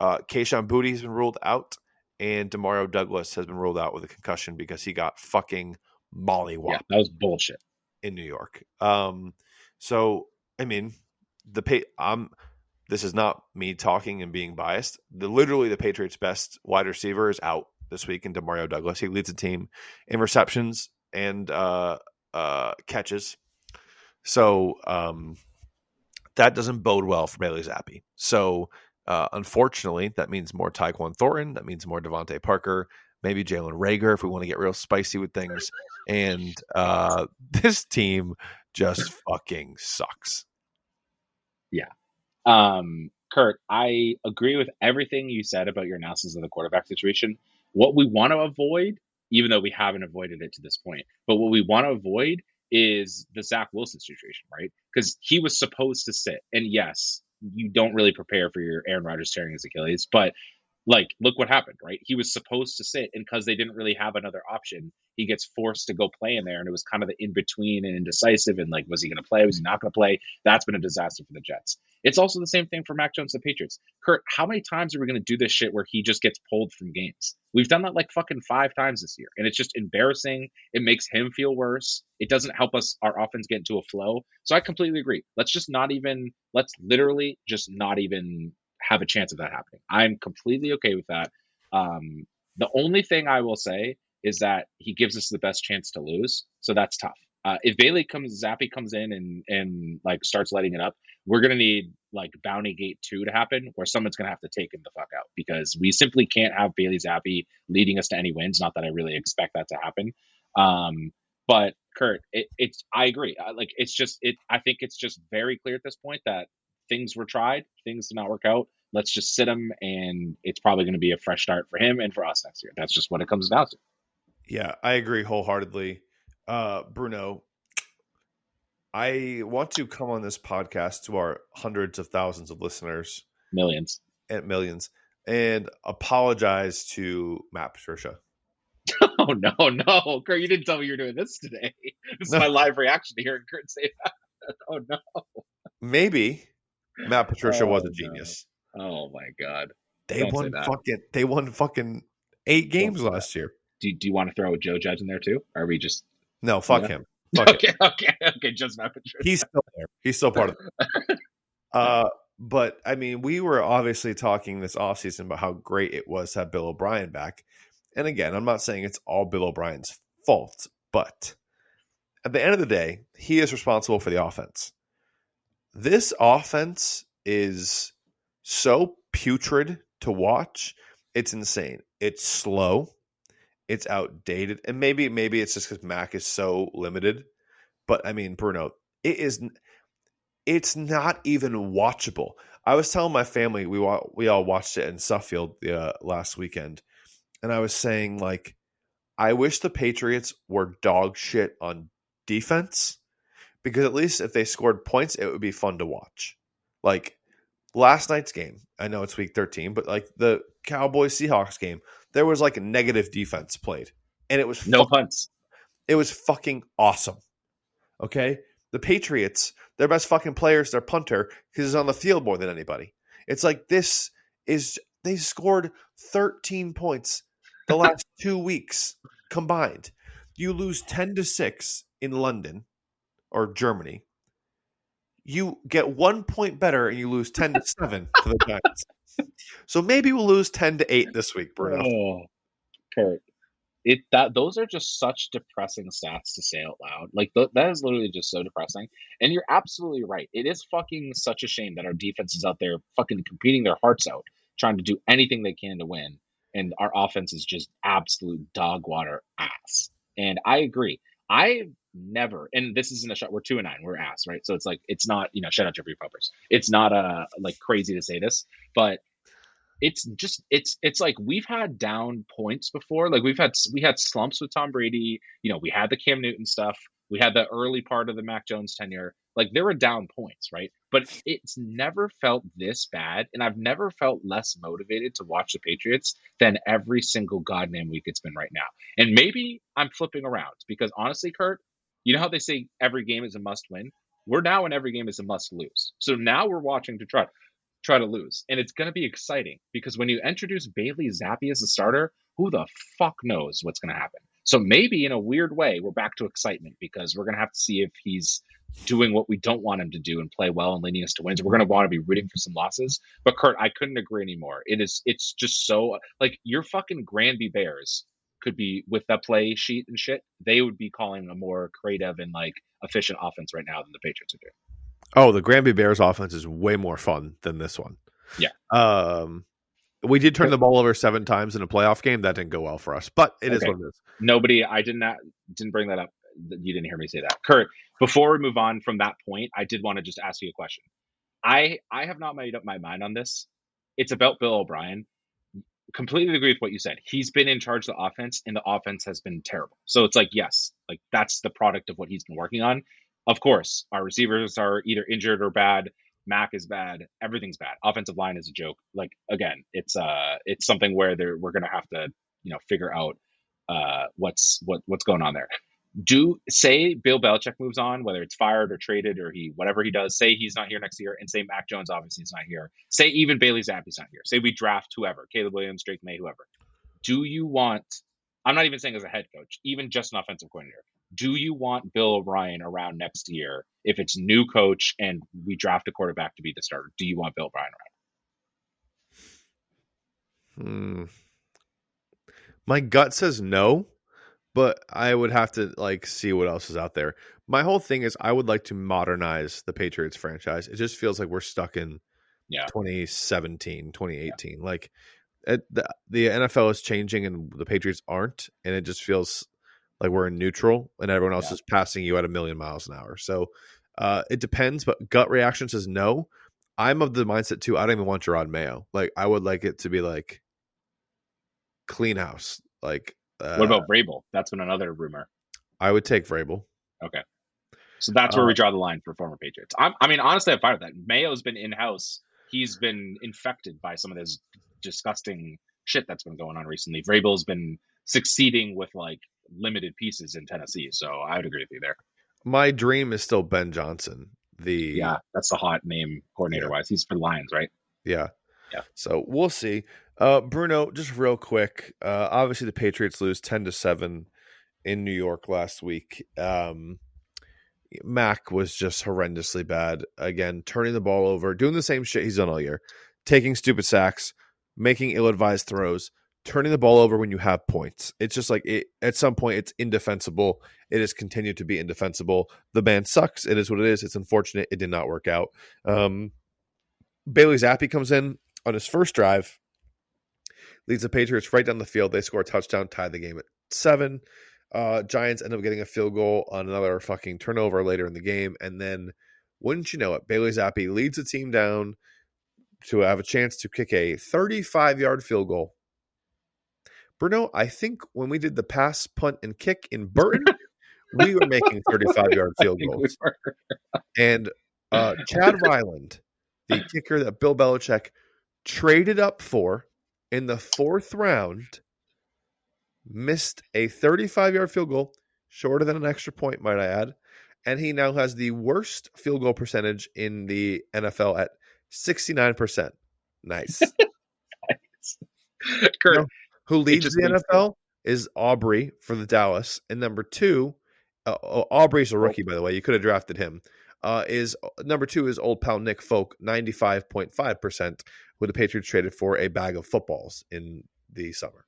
uh, Kayshon Boutte has been ruled out, and Demario Douglas has been ruled out with a concussion because he got fucking mollywopped Yeah, that was bullshit. in New York. Um, so I mean, the pay. I'm. This is not me talking and being biased. The literally the Patriots' best wide receiver is out this week in Demario Douglas. He leads the team in receptions and uh, uh, catches. So um, that doesn't bode well for Bailey Zappe. So uh, unfortunately, that means more Tyquan Thornton. That means more DeVante Parker. Maybe Jalen Reagor if we want to get real spicy with things. And uh, this team just fucking sucks. Yeah. Um, Kurt, I agree with everything you said about your analysis of the quarterback situation. What we want to avoid, even though we haven't avoided it to this point, but what we want to avoid is the Zach Wilson situation, right? Because he was supposed to sit. And yes, you don't really prepare for your Aaron Rodgers tearing his Achilles, but Like, look what happened, right? He was supposed to sit, and because they didn't really have another option, he gets forced to go play in there. And it was kind of the in between and indecisive. And like, was he going to play? Was he not going to play? That's been a disaster for the Jets. It's also the same thing for Mac Jones, the Patriots. Kurt, how many times are we going to do this shit where he just gets pulled from games? We've done that like fucking five times this year. And it's just embarrassing. It makes him feel worse. It doesn't help us, our offense get into a flow. So I completely agree. Let's just not even, let's literally just not even have a chance of that happening. I'm completely okay with that. Um, the only thing I will say is that he gives us the best chance to lose, so that's tough. Uh, if Bailey comes, Zappe comes in and and like starts letting it up, we're gonna need like Bounty Gate two to happen, where someone's gonna have to take him the fuck out because we simply can't have Bailey Zappe leading us to any wins. Not that I really expect that to happen, um, but Kurt, it, it's I agree. Like it's just it. I think it's just very clear at this point that things were tried, things did not work out. Let's just sit him, and it's probably going to be a fresh start for him and for us next year. That's just what it comes down to. Yeah, I agree wholeheartedly. Uh, Bruno, I want to come on this podcast to our hundreds of thousands of listeners, millions and millions, and apologize to Matt Patricia. Oh no, no, Kurt! You didn't tell me you were doing this today. This is no. my live reaction to hearing Kurt say that. Oh no. Maybe Matt Patricia oh, was a genius. Oh my god. They Don't won fucking. They won fucking eight games last year. Do, do you want to throw a Joe Judge in there too? Or are we just no? Fuck him. Fuck okay, him. okay, okay. Just Patricia. He's still there. He's still part of it. uh, but I mean, we were obviously talking this offseason about how great it was to have Bill O'Brien back. And again, I'm not saying it's all Bill O'Brien's fault, but at the end of the day, he is responsible for the offense. This offense is so putrid to watch. It's insane. It's slow. It's outdated. And maybe maybe it's just because Mac is so limited. But I mean, Bruno, it is it's not even watchable. I was telling my family we we all watched it in Suffield uh, last weekend, and I was saying like, I wish the Patriots were dog shit on defense because at least if they scored points, it would be fun to watch. Like last night's game, I know it's week 13, but like the Cowboys Seahawks game, there was like a negative defense played. And it was no fucking, punts. It was fucking awesome. Okay? The Patriots, their best fucking player is their punter because he's on the field more than anybody. It's like this is they scored 13 points the last two weeks combined. You lose 10 to 6 in London or Germany, you get one point better and you lose 10 to 7 to the Giants. so maybe we'll lose 10 to 8 this week, Bruno. Oh, Kurt. It that those are just such depressing stats to say out loud. Like th- that is literally just so depressing. And you're absolutely right. It is fucking such a shame that our defense is out there fucking competing their hearts out, trying to do anything they can to win, and our offense is just absolute dog water ass. And I agree. I never, and this isn't a shot. We're two and nine. We're ass, right? So it's like it's not, you know, shout out Jeffrey Poppers. It's not uh like crazy to say this, but it's just it's it's like we've had down points before. Like we've had we had slumps with Tom Brady. You know, we had the Cam Newton stuff. We had the early part of the Mac Jones tenure. Like there were down points, right? But it's never felt this bad, and I've never felt less motivated to watch the Patriots than every single goddamn week it's been right now. And maybe I'm flipping around because honestly, Kurt, you know how they say every game is a must win? We're now in every game is a must lose. So now we're watching to try try to lose. And it's going to be exciting because when you introduce Bailey Zappe as a starter, who the fuck knows what's going to happen? So maybe in a weird way, we're back to excitement because we're going to have to see if he's doing what we don't want him to do and play well and leading us to wins. We're going to want to be rooting for some losses. But Kurt, I couldn't agree anymore. It is, it's just so like your fucking Granby Bears could be with the play sheet and shit, they would be calling a more creative and like efficient offense right now than the Patriots are doing. Oh, the Granby Bears offense is way more fun than this one. Yeah. Um, we did turn the ball over seven times in a playoff game. That didn't go well for us, but it okay. is what it is. Nobody, I did not didn't bring that up. You didn't hear me say that, Kurt. Before we move on from that point, I did want to just ask you a question. I I have not made up my mind on this. It's about Bill O'Brien completely agree with what you said. He's been in charge of the offense, and the offense has been terrible. So it's like, yes, like that's the product of what he's been working on. Of course, our receivers are either injured or bad. Mac is bad. Everything's bad. Offensive line is a joke. Like again, it's uh, it's something where we're gonna have to you know figure out uh what's what what's going on there. Do say Bill Belichick moves on, whether it's fired or traded or he whatever he does. Say he's not here next year, and say Mac Jones obviously is not here. Say even Bailey Zappe's not here. Say we draft whoever, Caleb Williams, Drake Maye, whoever. Do you want? I'm not even saying as a head coach, even just an offensive coordinator. Do you want Bill O'Brien around next year if it's new coach and we draft a quarterback to be the starter? Do you want Bill O'Brien around? Hmm. My gut says no, but I would have to like see what else is out there. My whole thing is I would like to modernize the Patriots franchise. It just feels like we're stuck in Yeah. 2017, 2018. Like it, the the NFL is changing and the Patriots aren't, and it just feels like we're in neutral and everyone else Yeah. is passing you at a million miles an hour. So uh, it depends, but gut reaction says no. I'm of the mindset too. I don't even want Jerod Mayo. Like I would like it to be like clean house. Like uh, what about Vrabel? That's been another rumor. I would take Vrabel. Okay. So that's where Uh, we draw the line for former Patriots. I'm, I mean, honestly, I'm fine with that. Mayo's been in house. He's been infected by some of this disgusting shit that's been going on recently. Vrabel's been succeeding with like limited pieces in Tennessee. So I would agree with you there. My dream is still Ben Johnson. The Yeah, that's the hot name coordinator Yeah. wise. He's for the Lions, right? Yeah. Yeah. So we'll see. Uh, Bruno, just real quick. Uh, obviously, the Patriots lose ten to seven in New York last week. Um, Mac was just horrendously bad. Again, turning the ball over, doing the same shit he's done all year, taking stupid sacks, making ill-advised throws, turning the ball over when you have points. It's just like it, at some point it's indefensible. It has continued to be indefensible. The band sucks. It is what it is. It's unfortunate. It did not work out. Um, Bailey Zappe comes in on his first drive, leads the Patriots right down the field. They score a touchdown, tie the game at seven. Uh, Giants end up getting a field goal on another fucking turnover later in the game, and then wouldn't you know it, Bailey Zappe leads the team down to have a chance to kick a 35 yard field goal. Bruno, I think when we did the pass, punt, and kick in Burton, we were making 35 yard field we goals. And uh, Chad Ryland, the kicker that Bill Belichick traded up for in the fourth round, missed a 35 yard field goal, shorter than an extra point, might I add. And he now has the worst field goal percentage in the NFL at 69%. Nice. Kurt, No. Who leads the NFL is Aubrey for the Dallas. And number two, uh, uh, Aubrey's a rookie, by the way. You could have drafted him. Uh, is number two is old pal Nick Folk, 95.5%, who the Patriots traded for a bag of footballs in the summer.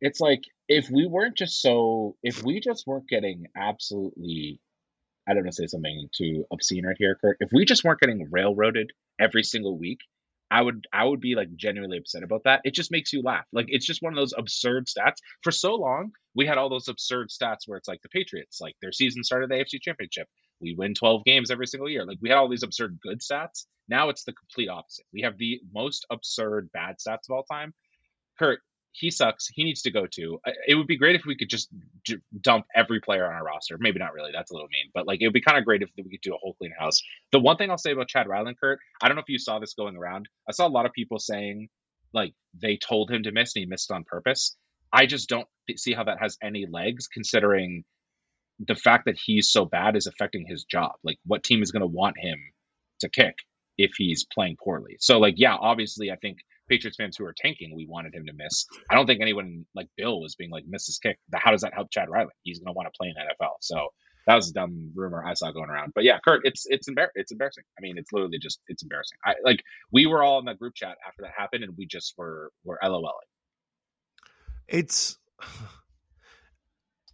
it's like if we weren't just so if we just weren't getting absolutely I don't want to say something too obscene right here, Kurt. If we just weren't getting railroaded every single week, I would I would be like genuinely upset about that. It just makes you laugh. Like it's just one of those absurd stats. For so long, we had all those absurd stats where it's like the Patriots, like their season started the AFC Championship. We win 12 games every single year. Like we had all these absurd good stats. Now it's the complete opposite. We have the most absurd bad stats of all time. Kurt, he sucks. He needs to go too. I- It would be great if we could just j- dump every player on our roster. Maybe not really. That's a little mean, but like it would be kind of great if we could do a whole clean house. The one thing I'll say about Chad Ryland, Kurt, I don't know if you saw this going around. I saw a lot of people saying like they told him to miss and he missed on purpose. I just don't see how that has any legs, considering the fact that he's so bad is affecting his job. Like, what team is going to want him to kick if he's playing poorly? So, like, yeah, obviously, I think Patriots fans who are tanking, we wanted him to miss. I don't think anyone like Bill was being like, miss his kick. How does that help Chad Riley? He's going to want to play in NFL. So that was a dumb rumor I saw going around. But yeah, Kurt, it's it's embar- it's embarrassing. I mean, it's literally just it's embarrassing. I like we were all in that group chat after that happened, and we just were were LOLing. It's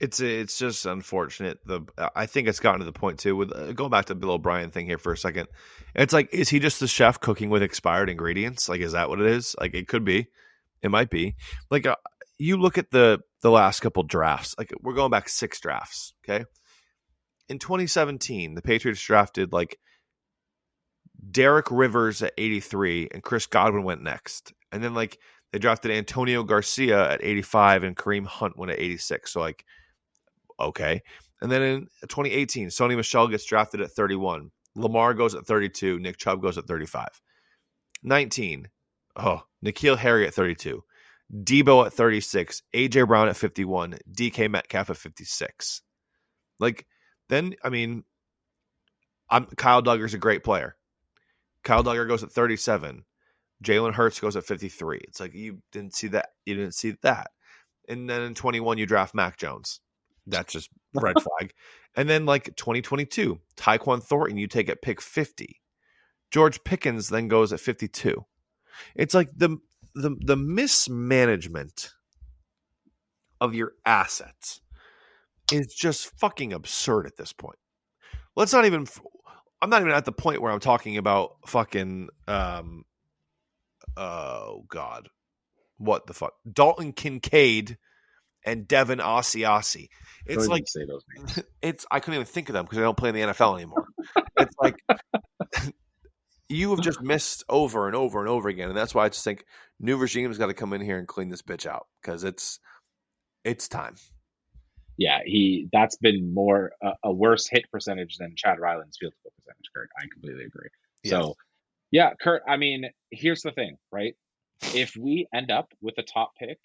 it's it's just unfortunate. The I think it's gotten to the point too with uh, going back to Bill O'Brien thing here for a second. It's like is he just the chef cooking with expired ingredients? Like is that what it is? Like it could be, it might be. Like uh, you look at the the last couple drafts. Like we're going back six drafts. Okay, in 2017, the Patriots drafted like Derek Rivers at 83, and Chris Godwin went next, and then like they drafted Antonio Garcia at 85 and Kareem Hunt went at 86. So like, okay. And then in 2018, Sony Michel gets drafted at 31. Lamar goes at 32. Nick Chubb goes at 35. 19. Oh, N'Keal Harry at 32. Deebo at 36. AJ Brown at 51. DK Metcalf at 56. Like, then, I mean, I'm Kyle Dugger's a great player. Kyle Dugger goes at 37. Jalen Hurts goes at 53. It's like you didn't see that. You didn't see that. And then in 21, you draft Mac Jones. That's just red flag. And then like 2022, Tyquan Thornton, you take at pick 50. George Pickens then goes at 52. It's like the the the mismanagement of your assets is just fucking absurd at this point. Let's not even I'm not even at the point where I'm talking about fucking um oh god. What the fuck? Dalton Kincaid and Devin Asiasi. It's like say those names. it's I couldn't even think of them because I don't play in the NFL anymore. it's like you have just missed over and over and over again, and that's why I just think new regime's got to come in here and clean this bitch out because it's it's time. Yeah, he that's been more uh, a worse hit percentage than Chad Ryland's field goal percentage. Kurt, I completely agree. So, yeah, Kurt. I mean, here's the thing, right? If we end up with a top pick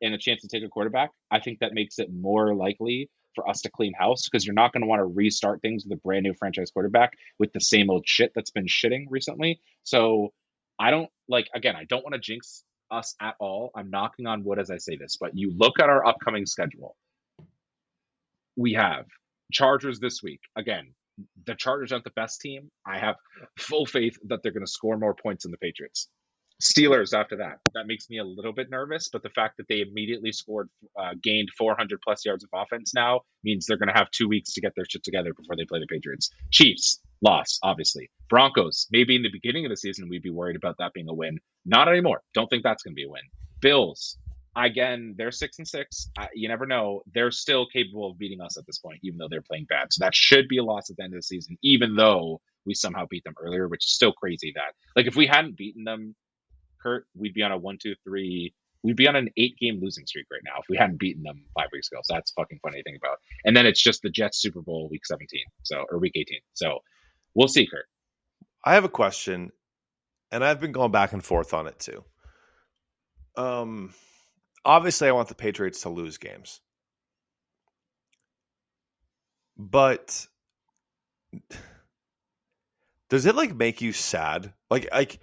and a chance to take a quarterback, I think that makes it more likely for us to clean house because you're not going to want to restart things with a brand new franchise quarterback with the same old shit that's been shitting recently. So I don't like again, I don't want to jinx us at all. I'm knocking on wood as I say this, but you look at our upcoming schedule. We have Chargers this week. Again, the Chargers aren't the best team. I have full faith that they're going to score more points than the Patriots. Steelers after that. That makes me a little bit nervous, but the fact that they immediately scored, uh, gained 400 plus yards of offense now means they're going to have two weeks to get their shit together before they play the Patriots. Chiefs, loss, obviously. Broncos, maybe in the beginning of the season, we'd be worried about that being a win. Not anymore. Don't think that's going to be a win. Bills, again, they're six and six. You never know. They're still capable of beating us at this point, even though they're playing bad. So that should be a loss at the end of the season, even though we somehow beat them earlier, which is still crazy that, like, if we hadn't beaten them, Kurt, we'd be on a one, two, three. We'd be on an eight game losing streak right now if we hadn't beaten them five weeks ago. So that's fucking funny to think about. And then it's just the Jets Super Bowl week 17. So, or week 18. So we'll see, Kurt. I have a question, and I've been going back and forth on it too. Um, obviously, I want the Patriots to lose games, but does it like make you sad? Like, like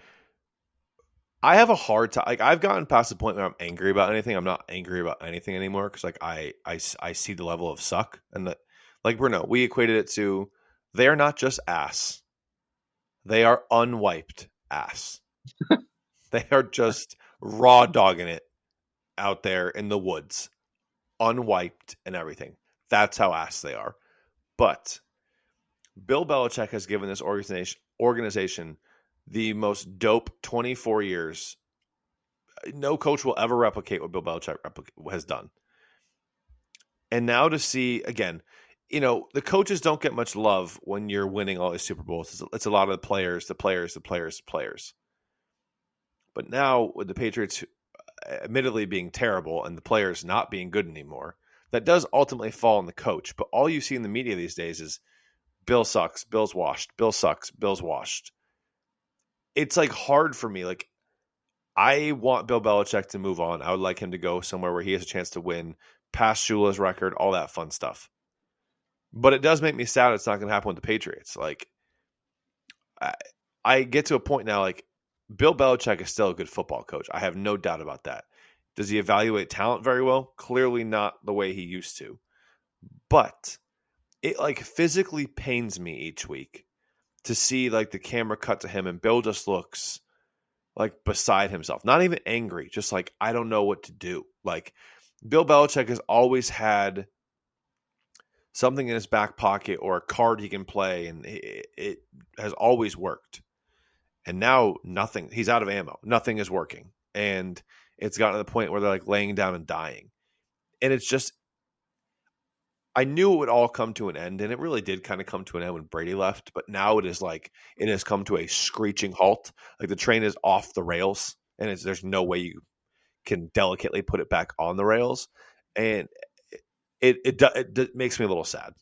I have a hard time. Like, I've gotten past the point where I'm angry about anything. I'm not angry about anything anymore because, like, I, I, I see the level of suck and that, like, Bruno, we equated it to they are not just ass they are unwiped ass. they are just raw dogging it out there in the woods, unwiped and everything. That's how ass they are. But Bill Belichick has given this organization organization the most dope 24 years. No coach will ever replicate what Bill Belichick replic- has done. And now to see again, you know, the coaches don't get much love when you're winning all these Super Bowls. It's, it's a lot of the players, the players, the players, the players. But now with the Patriots uh, admittedly being terrible and the players not being good anymore, that does ultimately fall on the coach. But all you see in the media these days is Bill sucks, Bill's washed, Bill sucks, Bill's washed. It's like hard for me. Like I want Bill Belichick to move on. I would like him to go somewhere where he has a chance to win, pass Shula's record, all that fun stuff. But it does make me sad it's not going to happen with the Patriots. Like, I, I get to a point now, like, Bill Belichick is still a good football coach. I have no doubt about that. Does he evaluate talent very well? Clearly not the way he used to. But it like physically pains me each week to see like the camera cut to him and Bill just looks like beside himself. Not even angry, just like I don't know what to do. Like Bill Belichick has always had something in his back pocket or a card he can play, and it, it has always worked. And now nothing. He's out of ammo. Nothing is working, and it's gotten to the point where they're like laying down and dying. And it's just, I knew it would all come to an end, and it really did kind of come to an end when Brady left. But now it is like it has come to a screeching halt. Like the train is off the rails, and there's no way you can delicately put it back on the rails. And it it, it, it makes me a little sad.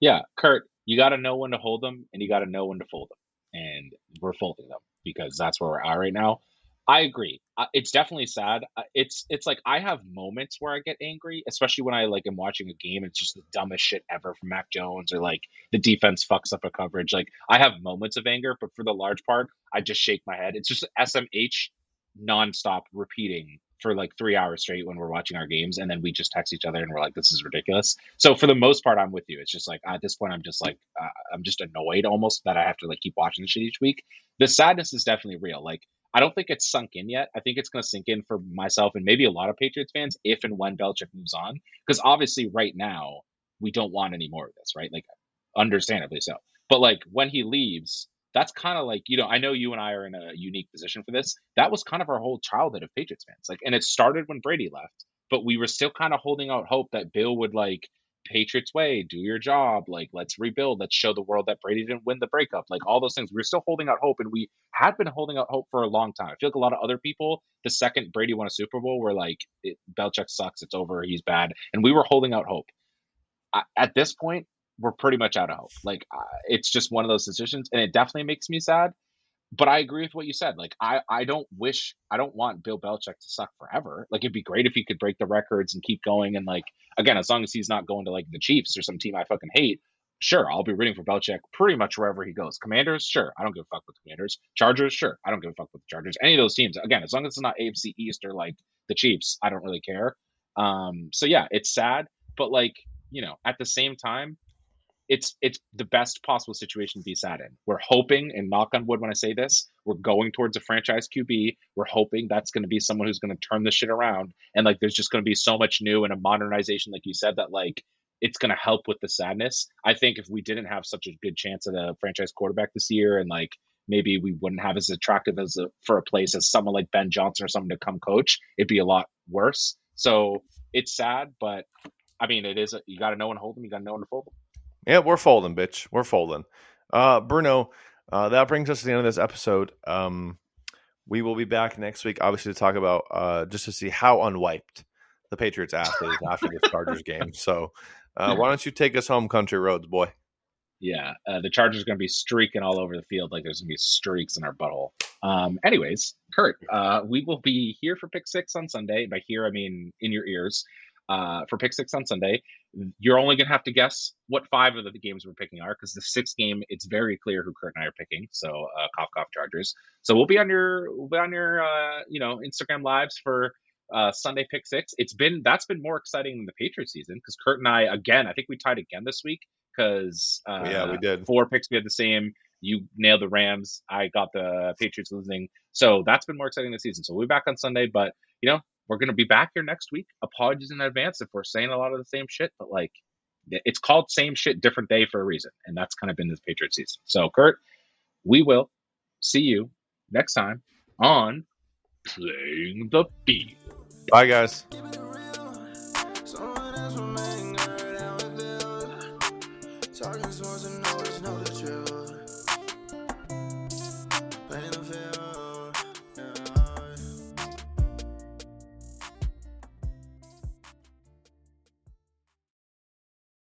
Yeah, Kurt, you got to know when to hold them and you got to know when to fold them. And we're folding them because that's where we're at right now. I agree. It's definitely sad. It's it's like I have moments where I get angry, especially when I like am watching a game. It's just the dumbest shit ever from Mac Jones, or like the defense fucks up a coverage. Like I have moments of anger, but for the large part, I just shake my head. It's just SMH nonstop repeating for like three hours straight when we're watching our games, and then we just text each other and we're like, "This is ridiculous." So for the most part, I'm with you. It's just like at this point, I'm just like uh, I'm just annoyed almost that I have to like keep watching this shit each week. The sadness is definitely real. Like I don't think it's sunk in yet. I think it's going to sink in for myself and maybe a lot of Patriots fans if and when Belichick moves on, because obviously right now we don't want any more of this, right? Like understandably so. But like when he leaves, that's kind of like you know I know you and I are in a unique position for this. That was kind of our whole childhood of Patriots fans. Like, and it started when Brady left, but we were still kind of holding out hope that Bill would like Patriots way, do your job, like let's rebuild, let's show the world that Brady didn't win the breakup, like all those things. We were still holding out hope, and we had been holding out hope for a long time. I feel like a lot of other people, the second Brady won a Super Bowl, were like, it, Belichick sucks, it's over, he's bad, and we were holding out hope. I, at this point, we're pretty much out of hope. Like uh, it's just one of those decisions, and it definitely makes me sad. But I agree with what you said. Like I, I don't wish, I don't want Bill Belichick to suck forever. Like it'd be great if he could break the records and keep going. And like again, as long as he's not going to like the Chiefs or some team I fucking hate, sure, I'll be rooting for Belichick pretty much wherever he goes. Commanders, sure, I don't give a fuck with the Commanders. Chargers, sure, I don't give a fuck with the Chargers. Any of those teams, again, as long as it's not AFC East or like the Chiefs, I don't really care. Um, so yeah, it's sad, but like you know, at the same time, it's it's the best possible situation to be sad in. We're hoping, and knock on wood when I say this, we're going towards a franchise QB. We're hoping that's going to be someone who's going to turn this shit around, and like there's just going to be so much new and a modernization, like you said, that like it's going to help with the sadness. I think if we didn't have such a good chance at a franchise quarterback this year, and like maybe we wouldn't have as attractive as a, for a place as someone like Ben Johnson or someone to come coach, it'd be a lot worse. So it's sad, but I mean, it is. A, you got to know to hold them. You got to know to fold them. Yeah, we're folding, bitch. We're folding. Uh, Bruno, uh, that brings us to the end of this episode. Um, we will be back next week, obviously, to talk about uh, just to see how unwiped the Patriots ass is after this Chargers game. So, uh, why don't you take us home, country roads, boy? Yeah, uh, the Chargers are going to be streaking all over the field like there's going to be streaks in our butthole. Um, anyways, Kurt, uh, we will be here for Pick Six on Sunday. By here, I mean in your ears. Uh, for Pick Six on Sunday, you're only going to have to guess what five of the games we're picking are because the sixth game, it's very clear who Kurt and I are picking. So, uh, cough, cough, Chargers. So we'll be on your, we'll be on your, uh, you know, Instagram lives for uh, Sunday pick six. It's been that's been more exciting than the Patriots season because Kurt and I again, I think we tied again this week because uh, Yeah, we did. four picks. We had the same. You nailed the Rams. I got the Patriots losing. So that's been more exciting this season. So we'll be back on Sunday, but you know we're gonna be back here next week. Apologies in advance if we're saying a lot of the same shit, but like it's called same shit, different day for a reason, and that's kind of been this Patriots season. So Kurt, we will see you next time on playing the field. Bye, guys.